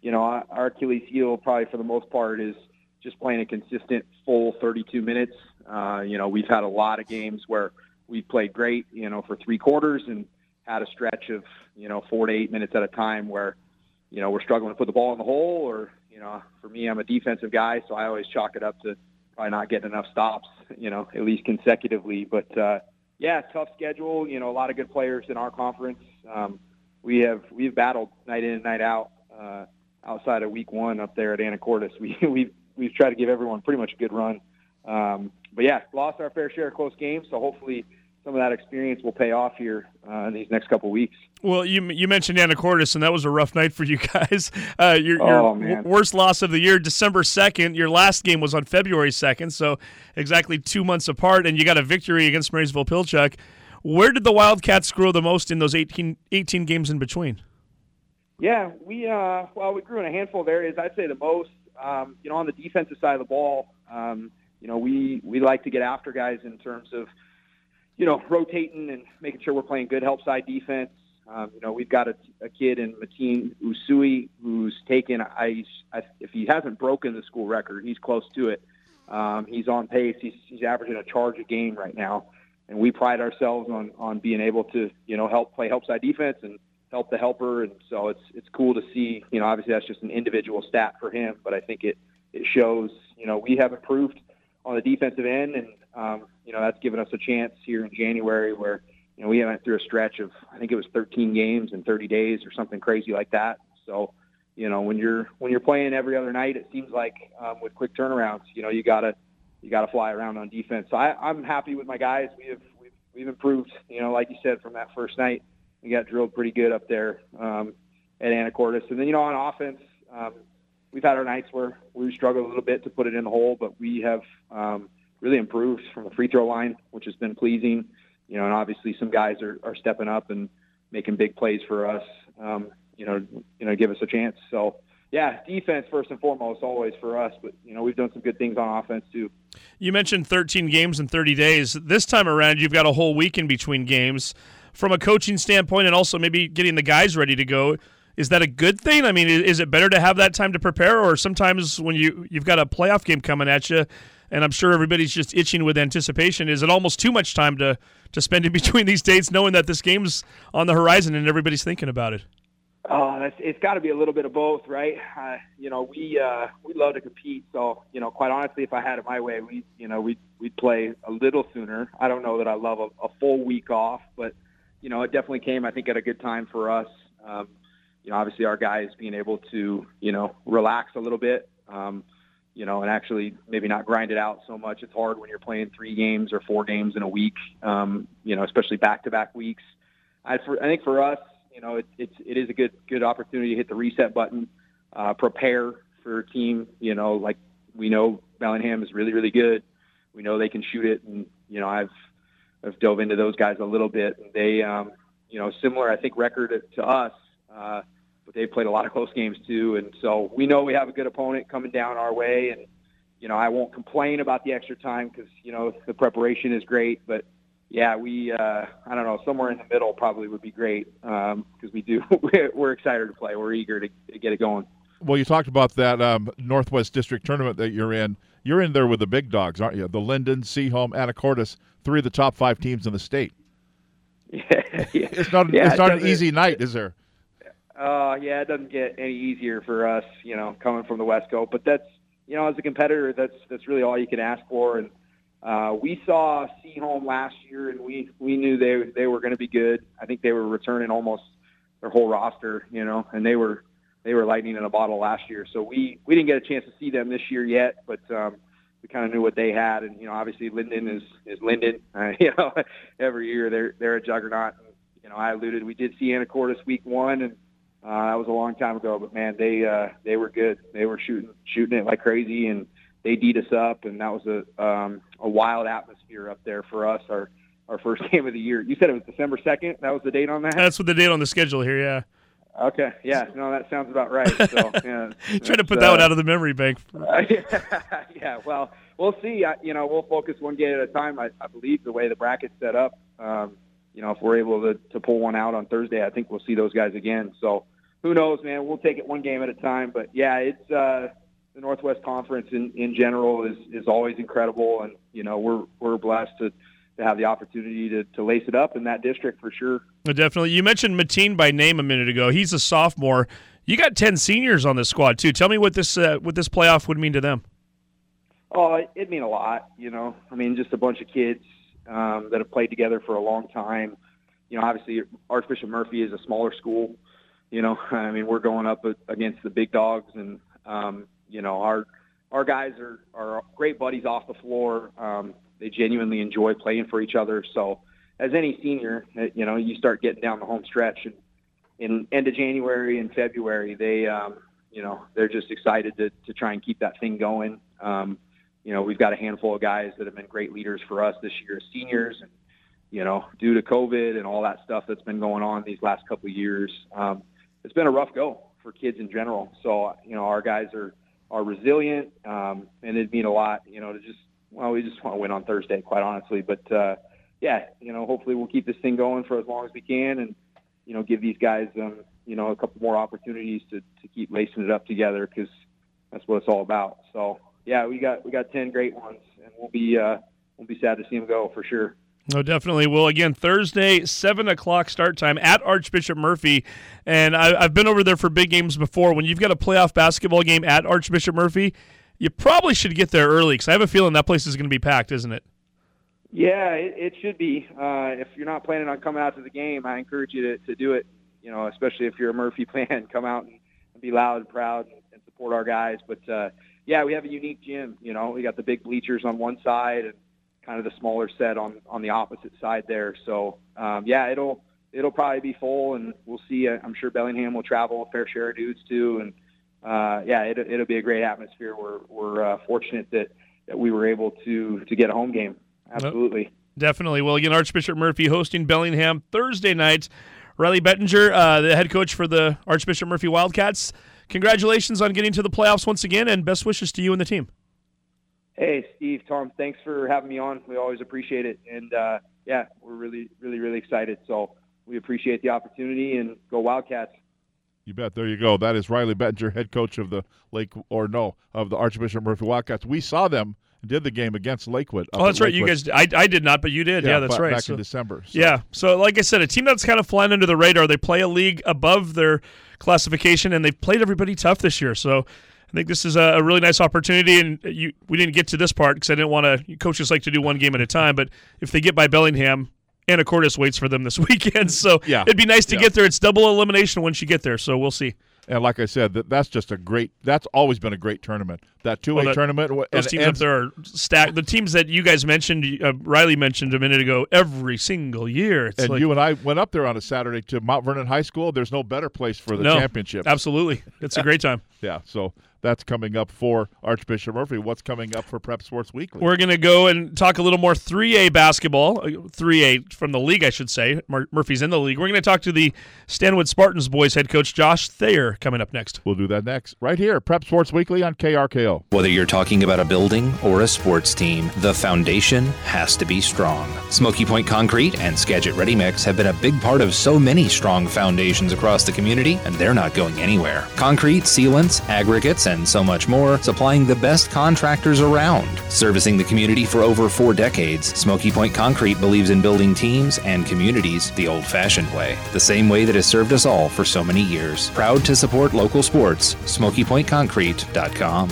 you know, our Achilles heel, probably for the most part, is just playing a consistent full 32 minutes. Uh, you know, we've had a lot of games where we played great, you know, for three quarters and had a stretch of you know four to eight minutes at a time where you know we're struggling to put the ball in the hole, or you know, for me, I'm a defensive guy, so I always chalk it up to probably not getting enough stops, you know, at least consecutively. But uh, yeah, tough schedule. You know, a lot of good players in our conference. Um, we have we've battled night in and night out. Uh, outside of week one up there at Anacortes, we we've we've tried to give everyone pretty much a good run. Um, but yeah, lost our fair share of close games. So hopefully some of that experience will pay off here uh, in these next couple weeks. Well, you you mentioned Anacortes, and that was a rough night for you guys. Uh, your, your Oh, w- worst loss of the year, December second. Your last game was on February second, so exactly two months apart, and you got a victory against Marysville Pilchuck. Where did the Wildcats grow the most in those 18, 18 games in between? Yeah, we uh, well, we grew in a handful of areas. I'd say the most, um, you know, on the defensive side of the ball, um, you know, we we like to get after guys in terms of, you know, rotating and making sure we're playing good help side defense. Um, you know, we've got a, a kid in Mateen Usui who's taken. I, I if he hasn't broken the school record, he's close to it. Um, he's on pace. He's he's averaging a charge a game right now, and we pride ourselves on on being able to you know help play help side defense and help the helper, and so it's it's cool to see. You know, obviously that's just an individual stat for him, but I think it it shows. You know, we have improved on the defensive end, and um, you know that's given us a chance here in January where you know we went through a stretch of I think it was 13 games in 30 days or something crazy like that. So you know when you're when you're playing every other night, it seems like um, with quick turnarounds, you know you gotta you gotta fly around on defense. So I, I'm happy with my guys. We have we've, we've improved. You know, like you said from that first night we got drilled pretty good up there um, at Anacortes. And then, you know, on offense, um, we've had our nights where we struggled a little bit to put it in the hole, but we have um, really improved from the free throw line, which has been pleasing. You know, and obviously some guys are, are stepping up and making big plays for us. Um, you know, you know, give us a chance. So, yeah, defense first and foremost, always for us. But you know, we've done some good things on offense too. You mentioned 13 games in 30 days. This time around, you've got a whole week in between games. From a coaching standpoint, and also maybe getting the guys ready to go, is that a good thing? I mean, is it better to have that time to prepare, or sometimes when you you've got a playoff game coming at you, and I'm sure everybody's just itching with anticipation, is it almost too much time to to spend in between these dates, knowing that this game's on the horizon and everybody's thinking about it? Oh, that's, it's got to be a little bit of both, right? Uh, you know, we uh, we love to compete, so you know, quite honestly, if I had it my way, we you know we we'd play a little sooner. I don't know that I love a, a full week off, but you know, it definitely came, I think, at a good time for us. Um, you know, obviously, our guys being able to you know relax a little bit, um, you know, and actually maybe not grind it out so much. It's hard when you're playing three games or four games in a week, um, you know, especially back-to-back weeks. I, for, I think for us, you know, it, it's it is a good good opportunity to hit the reset button, uh, prepare for a team. You know, like we know Bellingham is really really good. We know they can shoot it, and you know I've I've dove into those guys a little bit, and they um, you know similar I think record to us, uh, but they played a lot of close games too, and so we know we have a good opponent coming down our way, and you know I won't complain about the extra time because you know the preparation is great, but yeah, we uh, I don't know somewhere in the middle probably would be great because we do we're, excited to play. We're eager to, to get it going. Well, you talked about that um, Northwest District tournament that you're in. You're in there with the big dogs, aren't you? The Lynden, Sehome, Anacortes, three of the top five teams in the state. Yeah, It's not. Yeah, it's it not an easy night, is there? Uh, yeah, it doesn't get any easier for us, you know, coming from the Wesco. But that's, you know, as a competitor, that's that's really all you can ask for. And uh, we saw Sehome last year, and we we knew they they were going to be good. I think they were returning almost their whole roster, you know, and they were they were lightning in a bottle last year. So we we didn't get a chance to see them this year yet, but um, we kind of knew what they had. And you know, obviously Lynden is is Lynden. Uh, you know, every year they're they're a juggernaut. And, you know, I alluded we did see Anacortes week one, and uh, that was a long time ago, but man, they uh, they were good. They were shooting shooting it like crazy, and they beat us up, and that was a um, a wild atmosphere up there for us. Our our first game of the year. You said it was December second. That was the date on that. That's what the date on the schedule here. Yeah, Okay, yeah, no, that sounds about right. So, yeah, trying to put that one uh, out of the memory bank. yeah, well, we'll see. I, you know, we'll focus one game at a time. I, I believe the way the bracket's set up, um, you know, if we're able to, to pull one out on Thursday, I think we'll see those guys again. So who knows, man? We'll take it one game at a time. But yeah, it's uh, the Northwest Conference in, in general is is always incredible, and you know, we're we're blessed to to have the opportunity to, to lace it up in that district for sure. Definitely. You mentioned Mateen by name a minute ago. He's a sophomore. You got ten seniors on this squad too. Tell me what this uh, what this playoff would mean to them. Oh, it- it'd mean a lot. You know, I mean, just a bunch of kids um, that have played together for a long time. You know, obviously Archbishop Murphy is a smaller school. You know, I mean, we're going up against the big dogs, and um, you know, our our guys are are great buddies off the floor. Um, they genuinely enjoy playing for each other. So, as any senior, uh, you know, you start getting down the home stretch, and in end of January and February, they, um, you know, they're just excited to to try and keep that thing going. Um, you know, we've got a handful of guys that have been great leaders for us this year as seniors, and you know, due to COVID and all that stuff that's been going on these last couple of years, um, it's been a rough go for kids in general. So, you know, our guys are are resilient, um, and it'd mean a lot, you know, to just well, we just want to win on Thursday, quite honestly. But uh, yeah, you know, hopefully we'll keep this thing going for as long as we can, and you know, give these guys, um, you know, a couple more opportunities to to keep lacing it up together because that's what it's all about. So yeah, we got we got ten great ones, and we'll be uh, we'll be sad to see them go for sure. No, definitely. Well, again, Thursday, seven o'clock start time at Archbishop Murphy, and I, I've been over there for big games before. When you've got a playoff basketball game at Archbishop Murphy, you probably should get there early because I have a feeling that place is going to be packed, isn't it? Yeah, it, it should be. Uh, if you're not planning on coming out to the game, I encourage you to, to do it. You know, especially if you're a Murphy fan, come out and, and be loud and proud and, and support our guys. But uh, yeah, we have a unique gym. You know, we got the big bleachers on one side and kind of the smaller set on on the opposite side there. So um, yeah, it'll it'll probably be full, and we'll see. Uh, I'm sure Bellingham will travel a fair share of dudes too, and uh, yeah, it, it'll be a great atmosphere. We're we're uh, fortunate that that we were able to to get a home game. Absolutely. Definitely. Well, again, Archbishop Murphy hosting Bellingham Thursday night. Riley Bettinger, uh, the head coach for the Archbishop Murphy Wildcats. Congratulations on getting to the playoffs once again, and best wishes to you and the team. Hey, Steve, Tom, thanks for having me on. We always appreciate it, and uh, yeah, we're really, really, really excited. So we appreciate the opportunity, and go Wildcats. You bet. There you go. That is Riley Bettinger, head coach of the Lake, or no, of the Archbishop Murphy Wildcats. We saw them and did the game against Lakewood. Oh, that's at right. You guys, I, I did not, but you did. Yeah, that's ba- right. Back So- in December. So. Yeah. So, like I said, a team that's kind of flying under the radar. They play a league above their classification, and they've played everybody tough this year. So, I think this is a, a really nice opportunity. And you, we didn't get to this part because I didn't want to. Coaches like to do one game at a time, but if they get by Bellingham, Anacortes waits for them this weekend. So, Yeah. it'd be nice to Yeah. get there. It's double elimination once you get there. So, we'll see. And like I said, that that's just a great. That's always been a great tournament. That two way Well, tournament. Those and teams up there are stacked. The teams that you guys mentioned, uh, Riley mentioned a minute ago, every single year. It's and like, you and I went up there on a Saturday to Mount Vernon High School. There's no better place for the No, championship. absolutely. It's a great time. yeah. So that's coming up for Archbishop Murphy. What's coming up for Prep Sports Weekly? We're going to go and talk a little more 3A basketball, uh, 3A from the league, I should say. Mur- Murphy's in the league. We're going to talk to the Stanwood Spartans boys head coach Josh Thayer coming up next. We'll do that next, right here, Prep Sports Weekly on KRKO. Whether you're talking about a building or a sports team, the foundation has to be strong. Smoky Point Concrete and Skagit Ready Mix have been a big part of so many strong foundations across the community, and they're not going anywhere. Concrete, sealants, aggregates, and so much more, supplying the best contractors around. Servicing the community for over four decades, Smoky Point Concrete believes in building teams and communities the old fashioned way, the same way that has served us all for so many years. Proud to support local sports, SmokyPointConcrete.com.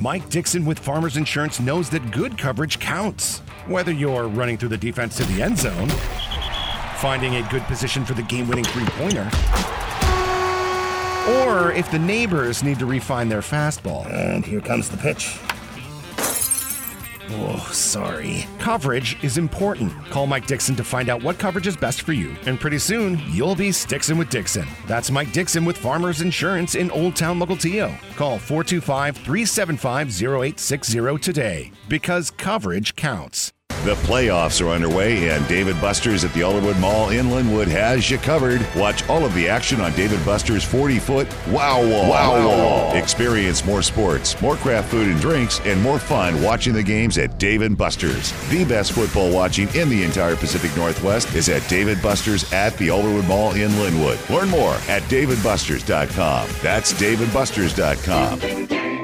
Mike Dixon with Farmers Insurance knows that good coverage counts. Whether you're running through the defense to the end zone, finding a good position for the game winning three pointer, or if the neighbors need to refine their fastball. And here comes the pitch. Oh, sorry. Coverage is important. Call Mike Dixon to find out what coverage is best for you. And pretty soon, you'll be Stixon with Dixon. That's Mike Dixon with Farmers Insurance in Old Town Mukilteo. Call 425 375 0860 today because coverage counts. The playoffs are underway, and Dave & Buster's at the Alderwood Mall in Lynnwood has you covered. Watch all of the action on Dave & Buster's 40 foot Wow Wall. Wow Wall. Experience more sports, more craft food and drinks, and more fun watching the games at Dave & Buster's. The best football watching in the entire Pacific Northwest is at Dave & Buster's at the Alderwood Mall in Lynnwood. Learn more at davidbusters.com. That's davidbusters.com.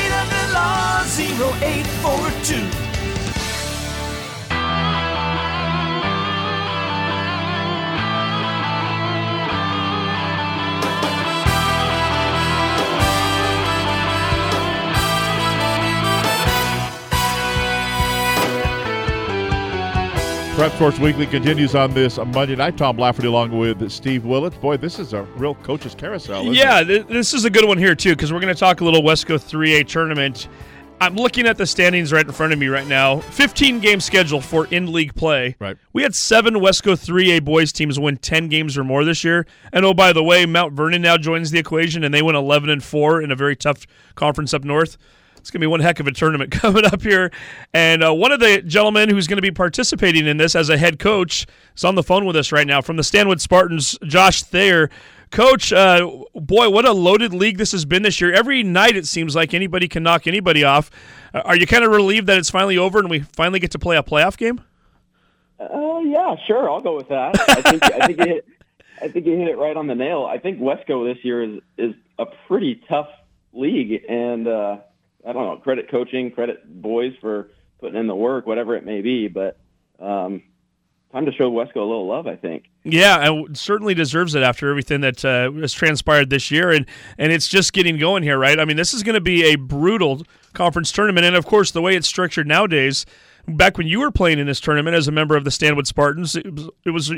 800 Law 0842. Prep Sports Weekly continues on this Monday night. Tom Lafferty along with Steve Willits. Boy, this is a real coach's carousel. yeah, it? this is a good one here too because we're going to talk a little Wesco 3A tournament. I'm looking at the standings right in front of me right now. 15 game schedule for in league play. Right. We had seven Wesco 3A boys teams win 10 games or more this year. And oh, by the way, Mount Vernon now joins the equation and they went 11 and 4 in a very tough conference up north. It's going to be one heck of a tournament coming up here. And uh, one of the gentlemen who's going to be participating in this as a head coach is on the phone with us right now from the Stanwood Spartans, Josh Thayer. Coach, uh, boy, what a loaded league this has been this year. Every night it seems like anybody can knock anybody off. Uh, are you kind of relieved that it's finally over and we finally get to play a playoff game? Uh, yeah, sure, I'll go with that. I think I think hit I think you hit it right on the nail. I think Wesco this year is is a pretty tough league, and uh, I don't know, credit coaching, credit boys for putting in the work, whatever it may be. But um, time to show Wesco a little love, I think. Yeah, and certainly deserves it after everything that uh, has transpired this year, and and it's just getting going here, right? I mean, this is going to be a brutal conference tournament, and of course, the way it's structured nowadays. Back when you were playing in this tournament as a member of the Stanwood Spartans, it was, it was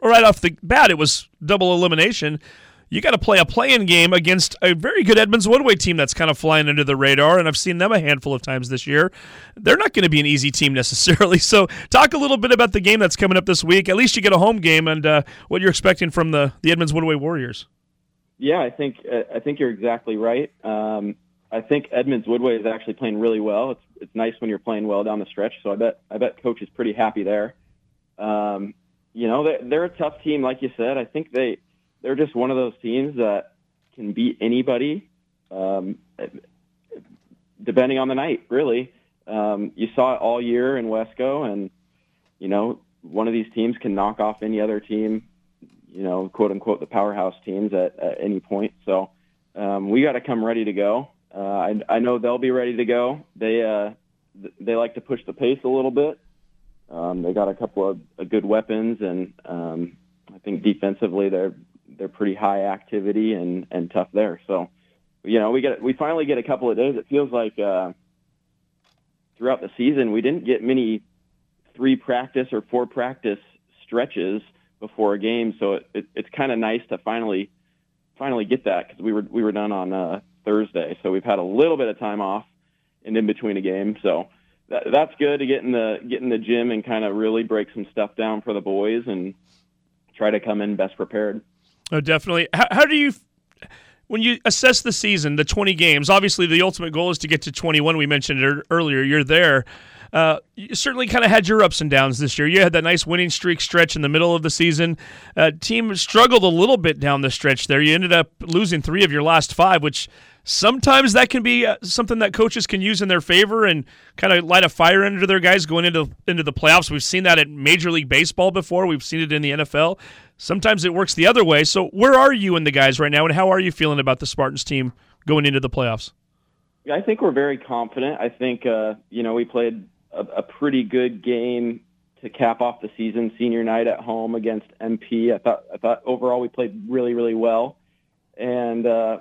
right off the bat. It was double elimination you got to play a play-in game against a very good Edmonds Woodway team that's kind of flying under the radar, and I've seen them a handful of times this year. They're not going to be an easy team necessarily. So, talk a little bit about the game that's coming up this week. At least you get a home game, and uh, what you're expecting from the the Edmonds Woodway Warriors. Yeah, I think I think you're exactly right. Um, I think Edmonds Woodway is actually playing really well. It's it's nice when you're playing well down the stretch. So I bet I bet coach is pretty happy there. Um, you know, they're, they're a tough team, like you said. I think they they're just one of those teams that can beat anybody, um, depending on the night. Really, um, you saw it all year in Wesco, and you know one of these teams can knock off any other team. You know, quote unquote, the powerhouse teams at, at any point. So um, we got to come ready to go. Uh, I, I know they'll be ready to go. They uh, they like to push the pace a little bit. Um, they got a couple of, of good weapons, and um, I think defensively they're they're pretty high activity and and tough there. So, you know, we get we finally get a couple of days. It feels like uh, throughout the season we didn't get many three practice or four practice stretches before a game. So it, it, it's kind of nice to finally finally get that because we were we were done on uh, Thursday. So we've had a little bit of time off and in between a game. So that, that's good to get in the get in the gym and kind of really break some stuff down for the boys and try to come in best prepared. Oh, definitely. How, how do you, when you assess the season, the 20 games, obviously the ultimate goal is to get to 21. We mentioned it earlier. You're there. Uh, you certainly kind of had your ups and downs this year. You had that nice winning streak stretch in the middle of the season. Uh, team struggled a little bit down the stretch there. You ended up losing three of your last five, which sometimes that can be uh, something that coaches can use in their favor and kind of light a fire under their guys going into into the playoffs. We've seen that at Major League Baseball before. We've seen it in the NFL. Sometimes it works the other way. So where are you and the guys right now, and how are you feeling about the Spartans team going into the playoffs? I think we're very confident. I think uh, you know we played a, a pretty good game to cap off the season, senior night at home against MP. I thought I thought overall we played really really well, and uh,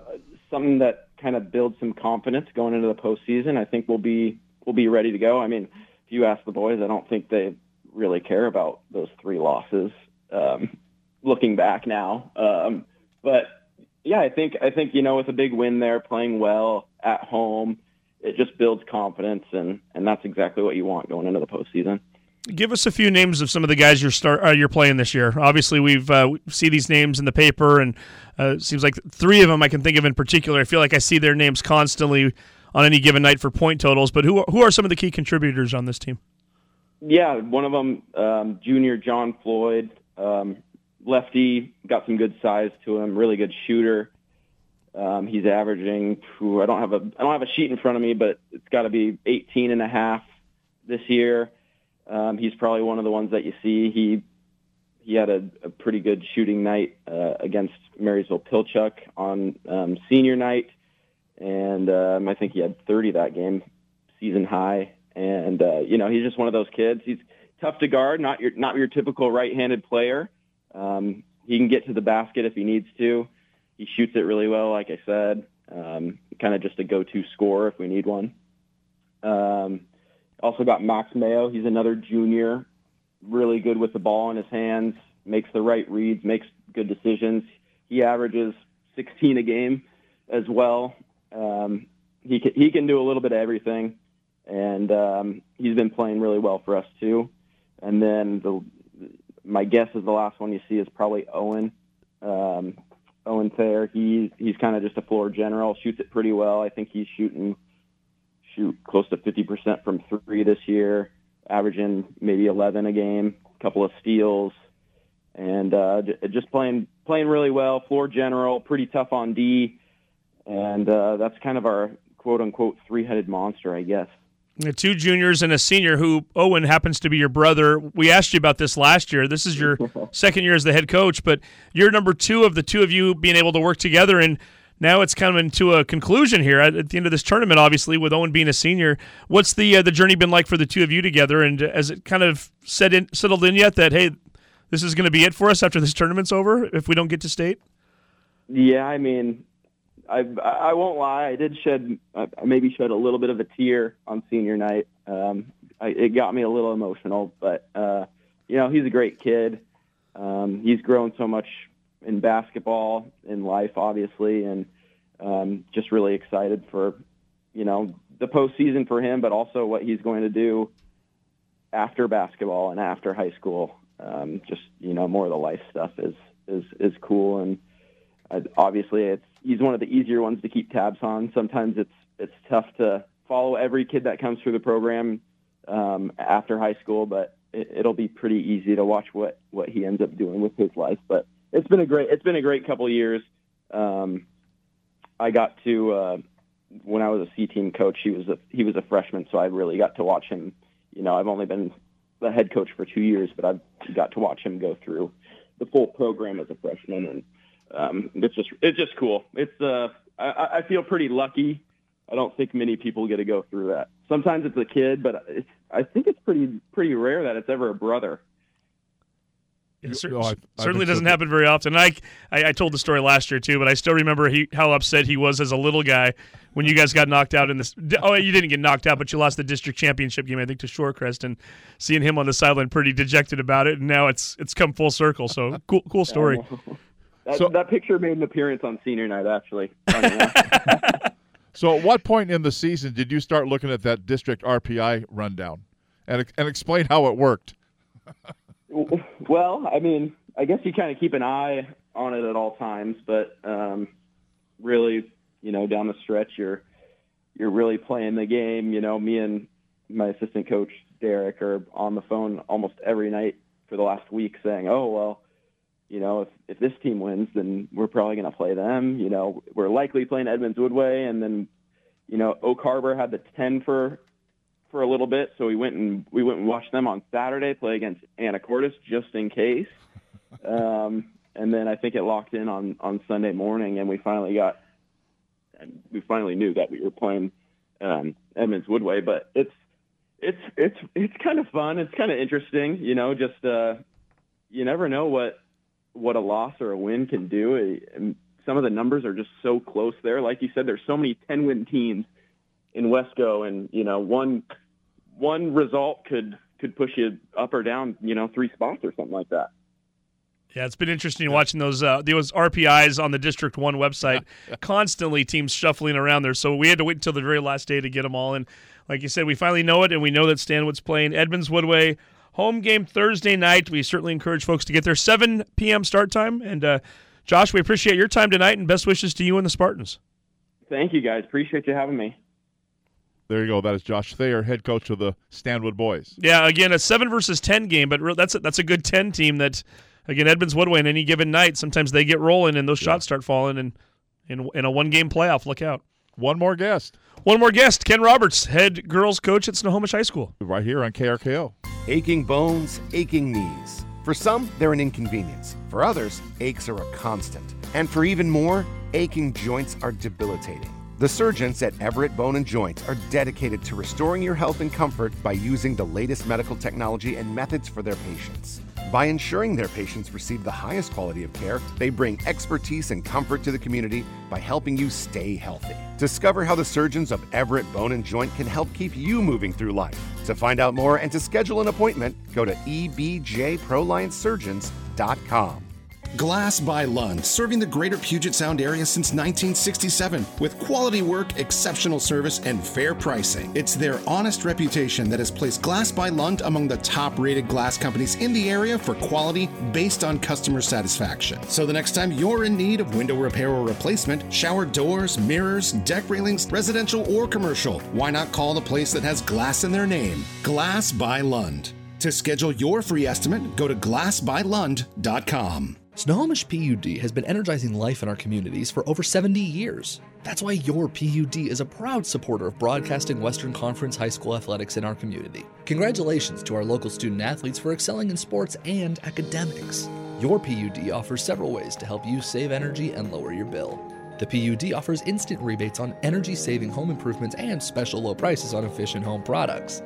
something that kind of build some confidence going into the postseason. I think we'll be we'll be ready to go. I mean, if you ask the boys, I don't think they really care about those three losses. Um, looking back now, um, but yeah, I think I think you know with a big win there, playing well at home, it just builds confidence, and and that's exactly what you want going into the postseason. Give us a few names of some of the guys you're start uh, you're playing this year. Obviously, we've uh, we see these names in the paper, and uh, seems like three of them I can think of in particular. I feel like I see their names constantly on any given night for point totals. But who who are some of the key contributors on this team? Yeah, one of them, um, junior John Floyd, um, lefty, got some good size to him, really good shooter. Um, he's averaging. Whew, I don't have a I don't have a sheet in front of me, but it's got to be 18 and a half this year. Um, he's probably one of the ones that you see. He he had a, a pretty good shooting night uh, against Marysville Pilchuck on um, senior night, and um, I think he had 30 that game, season high. And uh, you know, he's just one of those kids. He's tough to guard, not your not your typical right-handed player. Um, he can get to the basket if he needs to. He shoots it really well, like I said. Um, kind of just a go-to scorer if we need one. Um, also got Max Mayo. He's another junior, really good with the ball in his hands, makes the right reads, makes good decisions. He averages 16 a game as well. Um, he can, he can do a little bit of everything, and um, he's been playing really well for us too. And then the my guess is the last one you see is probably Owen. Um, Owen Thayer. He's he's kind of just a floor general. Shoots it pretty well. I think he's shooting shoot close to 50% from three this year, averaging maybe 11 a game, a couple of steals, and uh, just playing playing really well. Floor general, pretty tough on D, and uh, that's kind of our quote unquote three headed monster, I guess. Two juniors and a senior who Owen happens to be your brother. We asked you about this last year. This is your second year as the head coach, but you're number two of the two of you being able to work together. And now it's coming to a conclusion here at, the end of this tournament. Obviously, with Owen being a senior, what's the uh, the journey been like for the two of you together? And has it kind of set in, settled in yet that hey, this is going to be it for us after this tournament's over if we don't get to state? Yeah, I mean, I I won't lie. I did shed I maybe shed a little bit of a tear on senior night. Um, I, it got me a little emotional, but uh, you know he's a great kid. Um, he's grown so much in basketball, in life, obviously, and um, just really excited for you know the postseason for him, but also what he's going to do after basketball and after high school. Um, just you know more of the life stuff is is is cool, and uh, obviously it's he's one of the easier ones to keep tabs on. Sometimes it's it's tough to follow every kid that comes through the program um, after high school, but it, it'll be pretty easy to watch what what he ends up doing with his life. But it's been a great it's been a great couple of years. Um, I got to uh, when I was a C team coach. He was a he was a freshman, so I really got to watch him. You know, I've only been the head coach for two years, but I've got to watch him go through the full program as a freshman, and um, it's just it's just cool. It's uh, I, I feel pretty lucky. I don't think many people get to go through that. Sometimes it's a kid, but it's, I think it's pretty pretty rare that it's ever a brother. It cer- certainly doesn't happen very often. I, I, I told the story last year too, but I still remember he how upset he was as a little guy when you guys got knocked out in this. Oh, you didn't get knocked out, but you lost the district championship game, I think, to Shorecrest, and seeing him on the sideline pretty dejected about it. And now it's it's come full circle. So cool, cool story. That, So- that picture made an appearance on senior night, actually. So, at what point in the season did you start looking at that district RPI rundown, and and explain how it worked? well, I mean, I guess you kind of keep an eye on it at all times, but um, really, you know, down the stretch, you're you're really playing the game. You know, me and my assistant coach Derek are on the phone almost every night for the last week, saying, "Oh well, you know, if if this team wins, then we're probably going to play them. You know, we're likely playing Edmonds Woodway, and then, you know, Oak Harbor had the ten for for a little bit, so we went and we went and watched them on Saturday play against Anacortes just in case. Um, and then I think it locked in on on Sunday morning, and we finally got and we finally knew that we were playing um, Edmonds Woodway. But it's it's it's it's kind of fun. It's kind of interesting, you know. Just uh, you never know what what a loss or a win can do. And some of the numbers are just so close there. Like you said, there's so many 10 win teams in Wesco, and you know one one result could could push you up or down, you know, three spots or something like that. Yeah, it's been interesting watching those uh, those RPIs on the District One website. Constantly, teams shuffling around there. So we had to wait until the very last day to get them all in. Like you said, we finally know it, and we know that Stanwood's playing Edmonds Woodway home game Thursday night. We certainly encourage folks to get there 7 p.m. start time. And uh, Josh, we appreciate your time tonight, and best wishes to you and the Spartans. Thank you, guys. Appreciate you having me. There you go. That is Josh Thayer, head coach of the Stanwood boys. Yeah, again, a seven versus ten game, but re- that's a, that's a good ten team. That again, Edmonds Woodway on any given night, sometimes they get rolling and those shots start falling, and in in a one game playoff, look out. One more guest. One more guest. Ken Roberts, head girls coach at Snohomish High School. Right here on KRKO. Aching bones, aching knees. For some, they're an inconvenience. For others, aches are a constant. And for even more, aching joints are debilitating. The surgeons at Everett Bone and Joint are dedicated to restoring your health and comfort by using the latest medical technology and methods for their patients. By ensuring their patients receive the highest quality of care, they bring expertise and comfort to the community by helping you stay healthy. Discover how the surgeons of Everett Bone and Joint can help keep you moving through life. To find out more and to schedule an appointment, go to E ebjproliansurgeons.com. Glass by Lund, serving the greater Puget Sound area since 1967 with quality work, exceptional service, and fair pricing. It's their honest reputation that has placed Glass by Lund among the top rated glass companies in the area for quality based on customer satisfaction. So the next time you're in need of window repair or replacement, shower doors, mirrors, deck railings, residential or commercial, why not call the place that has glass in their name? Glass by Lund. To schedule your free estimate, go to glassbylund.com. Snohomish PUD has been energizing life in our communities for over 70 years. That's why your PUD is a proud supporter of broadcasting Western Conference high school athletics in our community. Congratulations to our local student athletes for excelling in sports and academics. Your PUD offers several ways to help you save energy and lower your bill. The PUD offers instant rebates on energy saving home improvements and special low prices on efficient home products.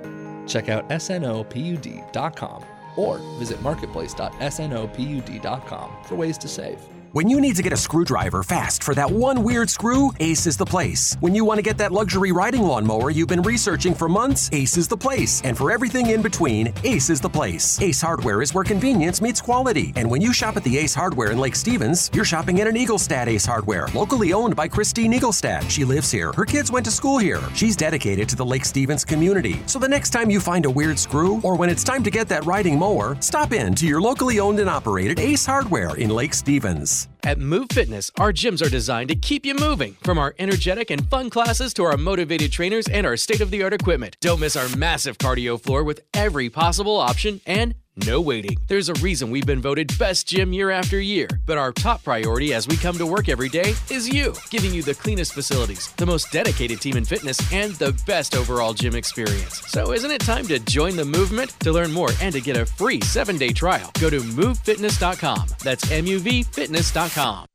Check out snopud.com or visit marketplace.snopud.com for ways to save. When you need to get a screwdriver fast for that one weird screw, Ace is the place. When you want to get that luxury riding lawnmower you've been researching for months, Ace is the place. And for everything in between, Ace is the place. Ace Hardware is where convenience meets quality. And when you shop at the Ace Hardware in Lake Stevens, you're shopping at an Eaglestad Ace Hardware, locally owned by Christine Eaglestad. She lives here. Her kids went to school here. She's dedicated to the Lake Stevens community. So the next time you find a weird screw, or when it's time to get that riding mower, stop in to your locally owned and operated Ace Hardware in Lake Stevens. At MUV Fitness, our gyms are designed to keep you moving. From our energetic and fun classes to our motivated trainers and our state of the art equipment. Don't miss our massive cardio floor with every possible option and no waiting. There's a reason we've been voted best gym year after year, but our top priority as we come to work every day is you, giving you the cleanest facilities, the most dedicated team in fitness, and the best overall gym experience. So isn't it time to join the movement? To learn more and to get a free 7-day trial, go to muvfitness.com. That's M U V fitness.com.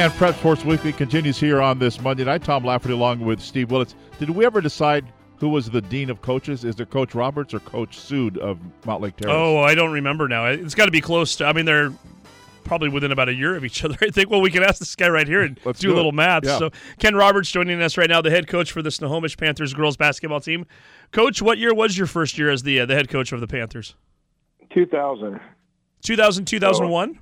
And Prep Sports Weekly continues here on this Monday night. Tom Lafferty along with Steve Willits. Did we ever decide who was the dean of coaches? Is it Coach Roberts or Coach Sood of Mountlake Terrace? Oh, I don't remember now. It's got to be close to. I mean, they're probably within about a year of each other. I think. Well, we can ask this guy right here and Let's do, do a little math. Yeah. So, Ken Roberts joining us right now, the head coach for the Snohomish Panthers girls basketball team. Coach, what year was your first year as the uh, the head coach of the Panthers? 2000. 2000, 2001.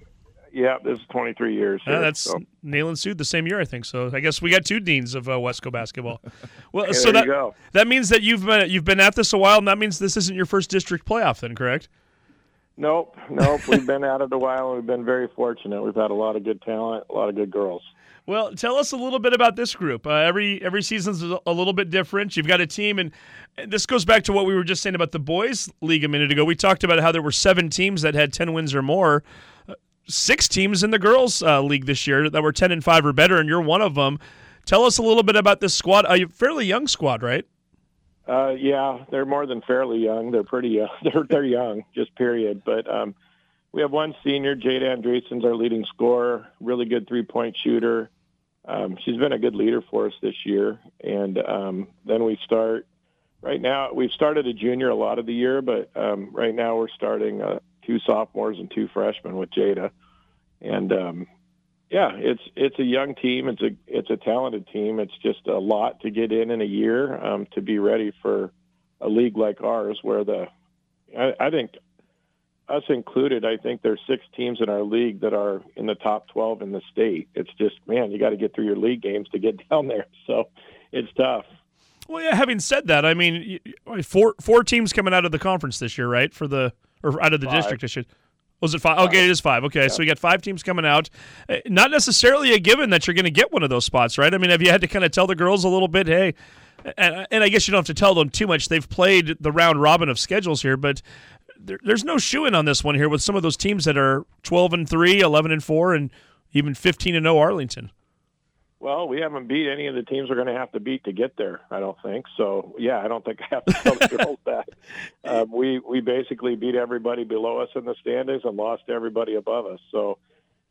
Yeah, this is 23 years. Uh, that's so. Nail and Sood the same year, I think. So I guess we got two deans of uh, Wesco basketball. Well, Hey, so there that you go. that means that you've been you've been at this a while, and that means this isn't your first district playoff, then, correct? Nope, nope. We've been at it a while, and we've been very fortunate. We've had a lot of good talent, a lot of good girls. Well, tell us a little bit about this group. Uh, every every season's a little bit different. You've got a team, and and this goes back to what we were just saying about the boys' league a minute ago. We talked about how there were seven teams that had ten wins or more. Uh, Six teams in the girls' uh, league this year that were ten and five or better, and you're one of them. Tell us a little bit about this squad. A fairly young squad, right? Uh, yeah, they're more than fairly young. They're pretty young. They're they're young, just period. But um, we have one senior, Jade Andreessen's our leading scorer, really good three point shooter. um, she's been a good leader for us this year. And um, then we start right now. We've started a junior a lot of the year, but um, right now we're starting uh, two sophomores and two freshmen with Jada. And um, yeah, it's it's a young team. It's a it's a talented team. It's just a lot to get in in a year um, to be ready for a league like ours, where the I, I think us included, I think there's six teams in our league that are in the top 12 in the state. It's just, man, you got to get through your league games to get down there. So it's tough. Well, yeah. Having said that, I mean, four four teams coming out of the conference this year, right? For the or out of the Five. district this year. Was it five? Okay, it is five. Okay, so we got five teams coming out. Uh, Not necessarily a given that you're going to get one of those spots, right? I mean, have you had to kind of tell the girls a little bit, hey, and, and I guess you don't have to tell them too much. They've played the round robin of schedules here, but there, there's no shoe in on this one here with some of those teams that are 12 and 3, 11 and 4, and even 15 and 0 Arlington. Well, we haven't beat any of the teams we're going to have to beat to get there. I don't think so. Yeah, I don't think I have to tell the girls that. Um, we we basically beat everybody below us in the standings and lost everybody above us. So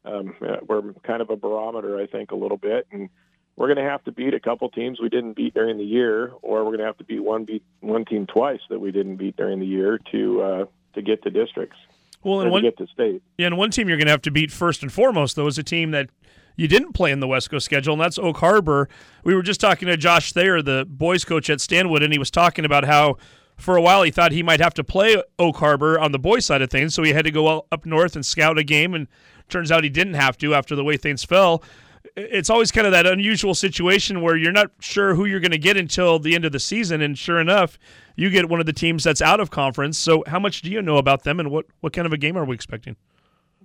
um, we're kind of a barometer, I think, a little bit, and we're going to have to beat a couple teams we didn't beat during the year, or we're going to have to beat one beat one team twice that we didn't beat during the year to uh, to get to districts. Well, and to one get to state. Yeah, and one team you're going to have to beat first and foremost, though, is a team that you didn't play in the Wesco schedule, and that's Oak Harbor. We were just talking to Josh Thayer, the boys coach at Stanwood, and he was talking about how for a while he thought he might have to play Oak Harbor on the boys side of things, so he had to go up north and scout a game, and turns out he didn't have to after the way things fell. It's always kind of that unusual situation where you're not sure who you're going to get until the end of the season, and sure enough, you get one of the teams that's out of conference. So, how much do you know about them, and what, what kind of a game are we expecting?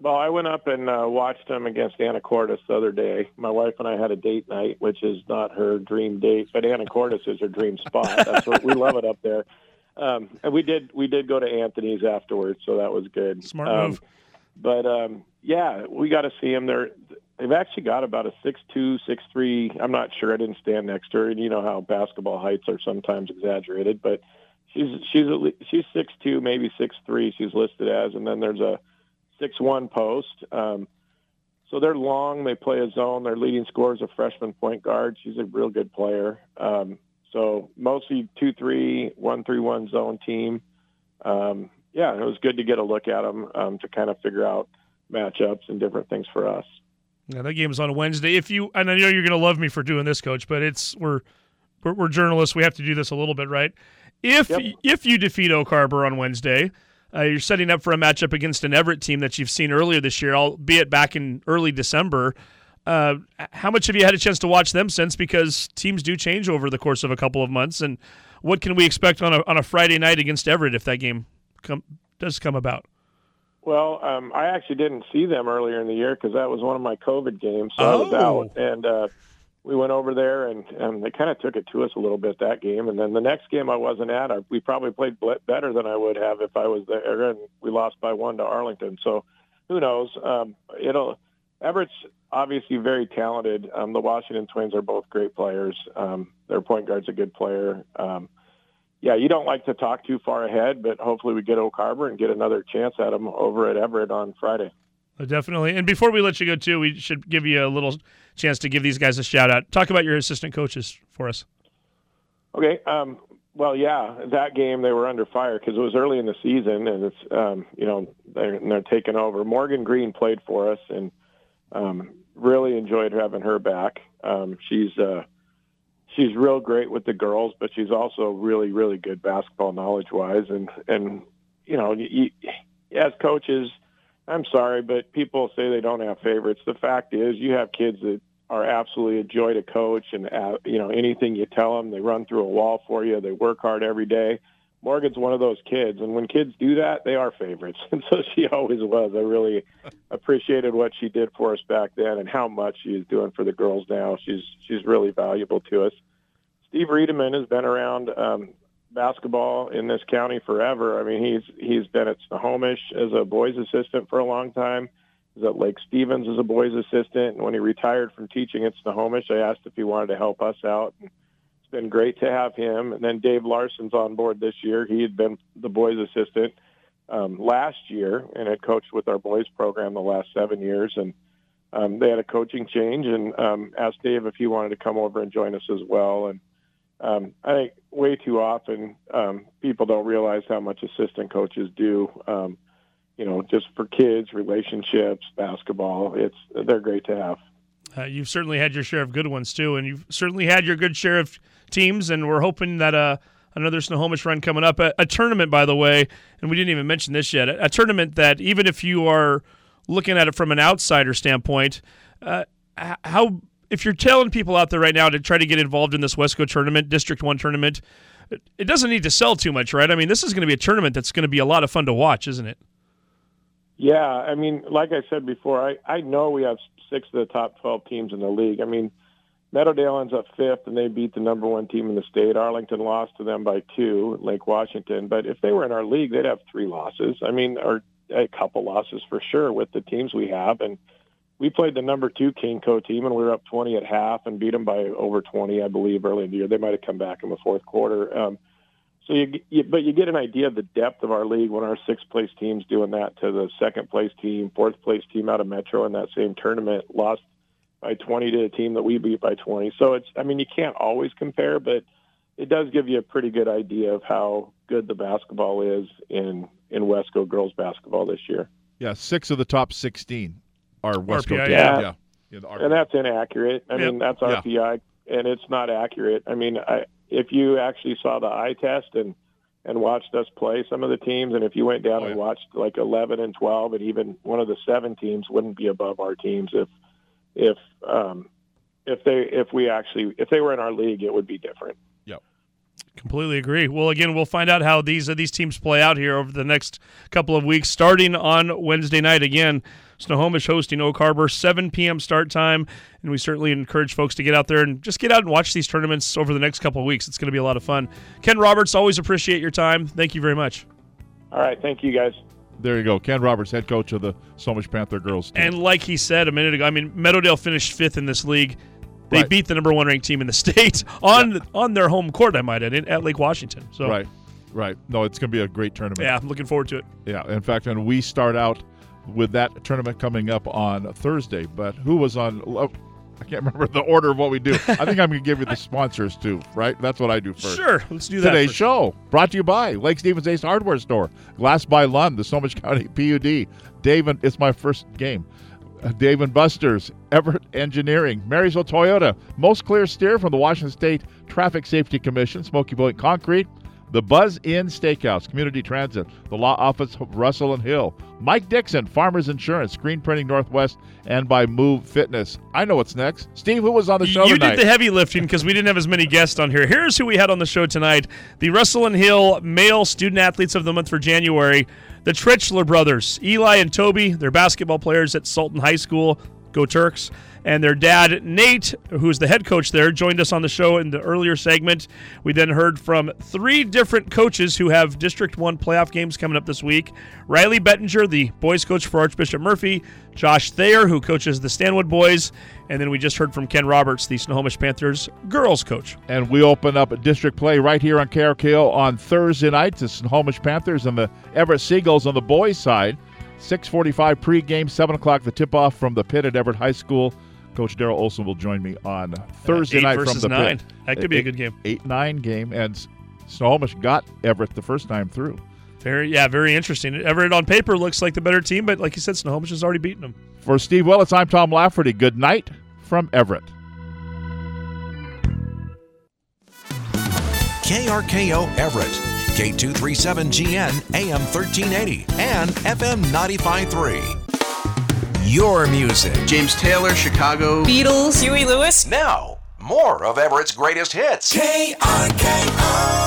Well, I went up and uh, watched them against Anacortes the other day. My wife and I had a date night, which is not her dream date, but Anacortes is her dream spot. That's what we love it up there. Um, and we did we did go to Anthony's afterwards, so that was good. Smart um, move. But um, yeah, we got to see them. They're they've actually got about a six two, six three. I'm not sure. I didn't stand next to her, and you know how basketball heights are sometimes exaggerated, but she's she's she's six two, maybe six three. She's listed as, and then there's a six one post. Um, so they're long. They play a zone. Their leading scorer is a freshman point guard. She's a real good player. Um, so mostly two three one three one zone team. Um, yeah, it was good to get a look at them um, to kind of figure out matchups and different things for us. Yeah, that game's on Wednesday. If you, and I know you're going to love me for doing this, Coach, but it's we're we're, we're journalists. We have to do this a little bit, right? If if you defeat Oak Harbor on Wednesday, uh, you're setting up for a matchup against an Everett team that you've seen earlier this year, albeit back in early December. Uh, how much have you had a chance to watch them since? Because teams do change over the course of a couple of months, and what can we expect on a on a Friday night against Everett if that game come does come about? Well, um, I actually didn't see them earlier in the year because that was one of my COVID games, so I was Oh. out. And uh, we went over there, and, and they kind of took it to us a little bit that game. And then the next game I wasn't at, we probably played better than I would have if I was there, and we lost by one to Arlington. So who knows? Um, it'll Everett's obviously very talented. Um, the Washington Twins are both great players. Um, their point guard's a good player. Um, yeah, you don't like to talk too far ahead, but hopefully we get Oak Harbor and get another chance at them over at Everett on Friday. Definitely. And before we let you go, too, we should give you a little chance to give these guys a shout out. Talk about your assistant coaches for us. Okay. Um, well, yeah, that game they were under fire because it was early in the season, and it's um, you know they're, they're taking over. Morgan Green played for us, and um, really enjoyed having her back. Um, she's uh, she's real great with the girls, but she's also really really good basketball knowledge wise, and and you know you, as coaches, I'm sorry, but people say they don't have favorites. The fact is, you have kids that are absolutely a joy to coach, and uh, you know anything you tell them, they run through a wall for you. They work hard every day. Morgan's one of those kids, and when kids do that, they are favorites, and so she always was. I really appreciated what she did for us back then, and how much she's doing for the girls now. She's she's really valuable to us. Steve Riedemann has been around um, basketball in this county forever. I mean, he's he's been at Snohomish as a boys assistant for a long time. He's at Lake Stevens as a boys assistant, and when he retired from teaching at Snohomish, I asked if he wanted to help us out. It's been great to have him. And then Dave Larson's on board this year. He had been the boys assistant um, last year and had coached with our boys program the last seven years. And um, they had a coaching change and um, asked Dave if he wanted to come over and join us as well. And um, I think way too often um, people don't realize how much assistant coaches do. Um, you know, just for kids, relationships, basketball. It's they're great to have. Uh, you've certainly had your share of good ones too, and you've certainly had your good share of teams. And we're hoping that uh, another Snohomish run coming up, a, a, tournament, by the way, and we didn't even mention this yet. A, a, tournament that even if you are looking at it from an outsider standpoint, uh, how if you're telling people out there right now to try to get involved in this Wesco tournament, District One tournament, it doesn't need to sell too much, right? I mean, this is going to be a tournament that's going to be a lot of fun to watch, isn't it? Yeah, I mean, like I said before, I, I know we have six of the top 12 teams in the league. I mean, Meadowdale ends up fifth, and they beat the number one team in the state. Arlington lost to them by two, Lake Washington. But if they were in our league, they'd have three losses. I mean, or a couple losses for sure with the teams we have. And we played the number two KingCo team, and we were up 20 at half and beat them by over 20, I believe, early in the year. They might have come back in the fourth quarter. Um, so you, you, but you get an idea of the depth of our league when our sixth place team's doing that to the second place team, fourth place team out of Metro in that same tournament lost by 20 to a team that we beat by 20. So it's, I mean, you can't always compare, but it does give you a pretty good idea of how good the basketball is in in Wesco girls basketball this year. Yeah, six of the top 16 are Wesco. RPI, yeah, yeah. yeah and that's inaccurate. I yep. mean, that's RPI, yeah. and it's not accurate. I mean, I if you actually saw the eye test and and watched us play some of the teams, and if you went down oh, yeah. and watched like 11 and 12, and even one of the seven teams wouldn't be above our teams if if um, if they if we actually if they were in our league, it would be different. Yep. Completely agree. Well, again, we'll find out how these uh, these teams play out here over the next couple of weeks, starting on Wednesday night. Again, Snohomish hosting Oak Harbor, 7 p.m. start time. And we certainly encourage folks to get out there and just get out and watch these tournaments over the next couple of weeks. It's going to be a lot of fun. Ken Roberts, always appreciate your time. Thank you very much. All right. Thank you, guys. There you go. Ken Roberts, head coach of the Snohomish Panther girls team. And like he said a minute ago, I mean, Meadowdale finished fifth in this league. They right. beat the number one ranked team in the state on yeah. on their home court, I might add, at Lake Washington. So Right. Right. No, it's going to be a great tournament. Yeah, I'm looking forward to it. Yeah. In fact, and we start out with that tournament coming up on Thursday. But who was on? Oh, I can't remember the order of what we do. I think I'm going to give you the sponsors too, right? That's what I do first. Sure, let's do that. Today's show brought to you by Lake Stevens Ace Hardware Store, Glass by Lund, the Snohomish County PUD, Dave and it's my first game. Dave and Buster's, Everett Engineering, Marysville Toyota, Most Clear Steer from the Washington State Traffic Safety Commission, Smoky Point Concrete, the Buzz Inn Steakhouse, Community Transit, the Law Office of Russell and Hill, Mike Dixon, Farmers Insurance, Screen Printing Northwest, and by MUV Fitness. I know what's next. Steve, who was on the show You tonight? did the heavy lifting because we didn't have as many guests on here. Here's who we had on the show tonight the Russell and Hill Male Student Athletes of the Month for January. The Tritchler brothers, Eli and Toby, they're basketball players at Sultan High School. Go Turks and their dad, Nate, who's the head coach there, joined us on the show in the earlier segment. We then heard from three different coaches who have District 1 playoff games coming up this week Riley Bettinger, the boys coach for Archbishop Murphy, Josh Thayer, who coaches the Stanwood boys, and then we just heard from Ken Roberts, the Snohomish Panthers girls coach. And we open up district play right here on KRKO on Thursday night. The Snohomish Panthers and the Everett Seagulls on the boys' side. 6:45 pregame, 7 o'clock the tip-off from the pit at Everett High School. Coach Daryl Olson will join me on Thursday night from the nine. pit. That could be a good game. Eight nine game, and Snohomish got Everett the first time through. Very yeah, very interesting. Everett on paper looks like the better team, but like you said, Snohomish has already beaten them. For Steve Willits, I'm Tom Lafferty. Good night from Everett. KRKO Everett, K237GN, AM 1380, and FM 953 your music. James Taylor, Chicago. Beatles. Huey Lewis. Now, more of Everett's greatest hits. KRKO.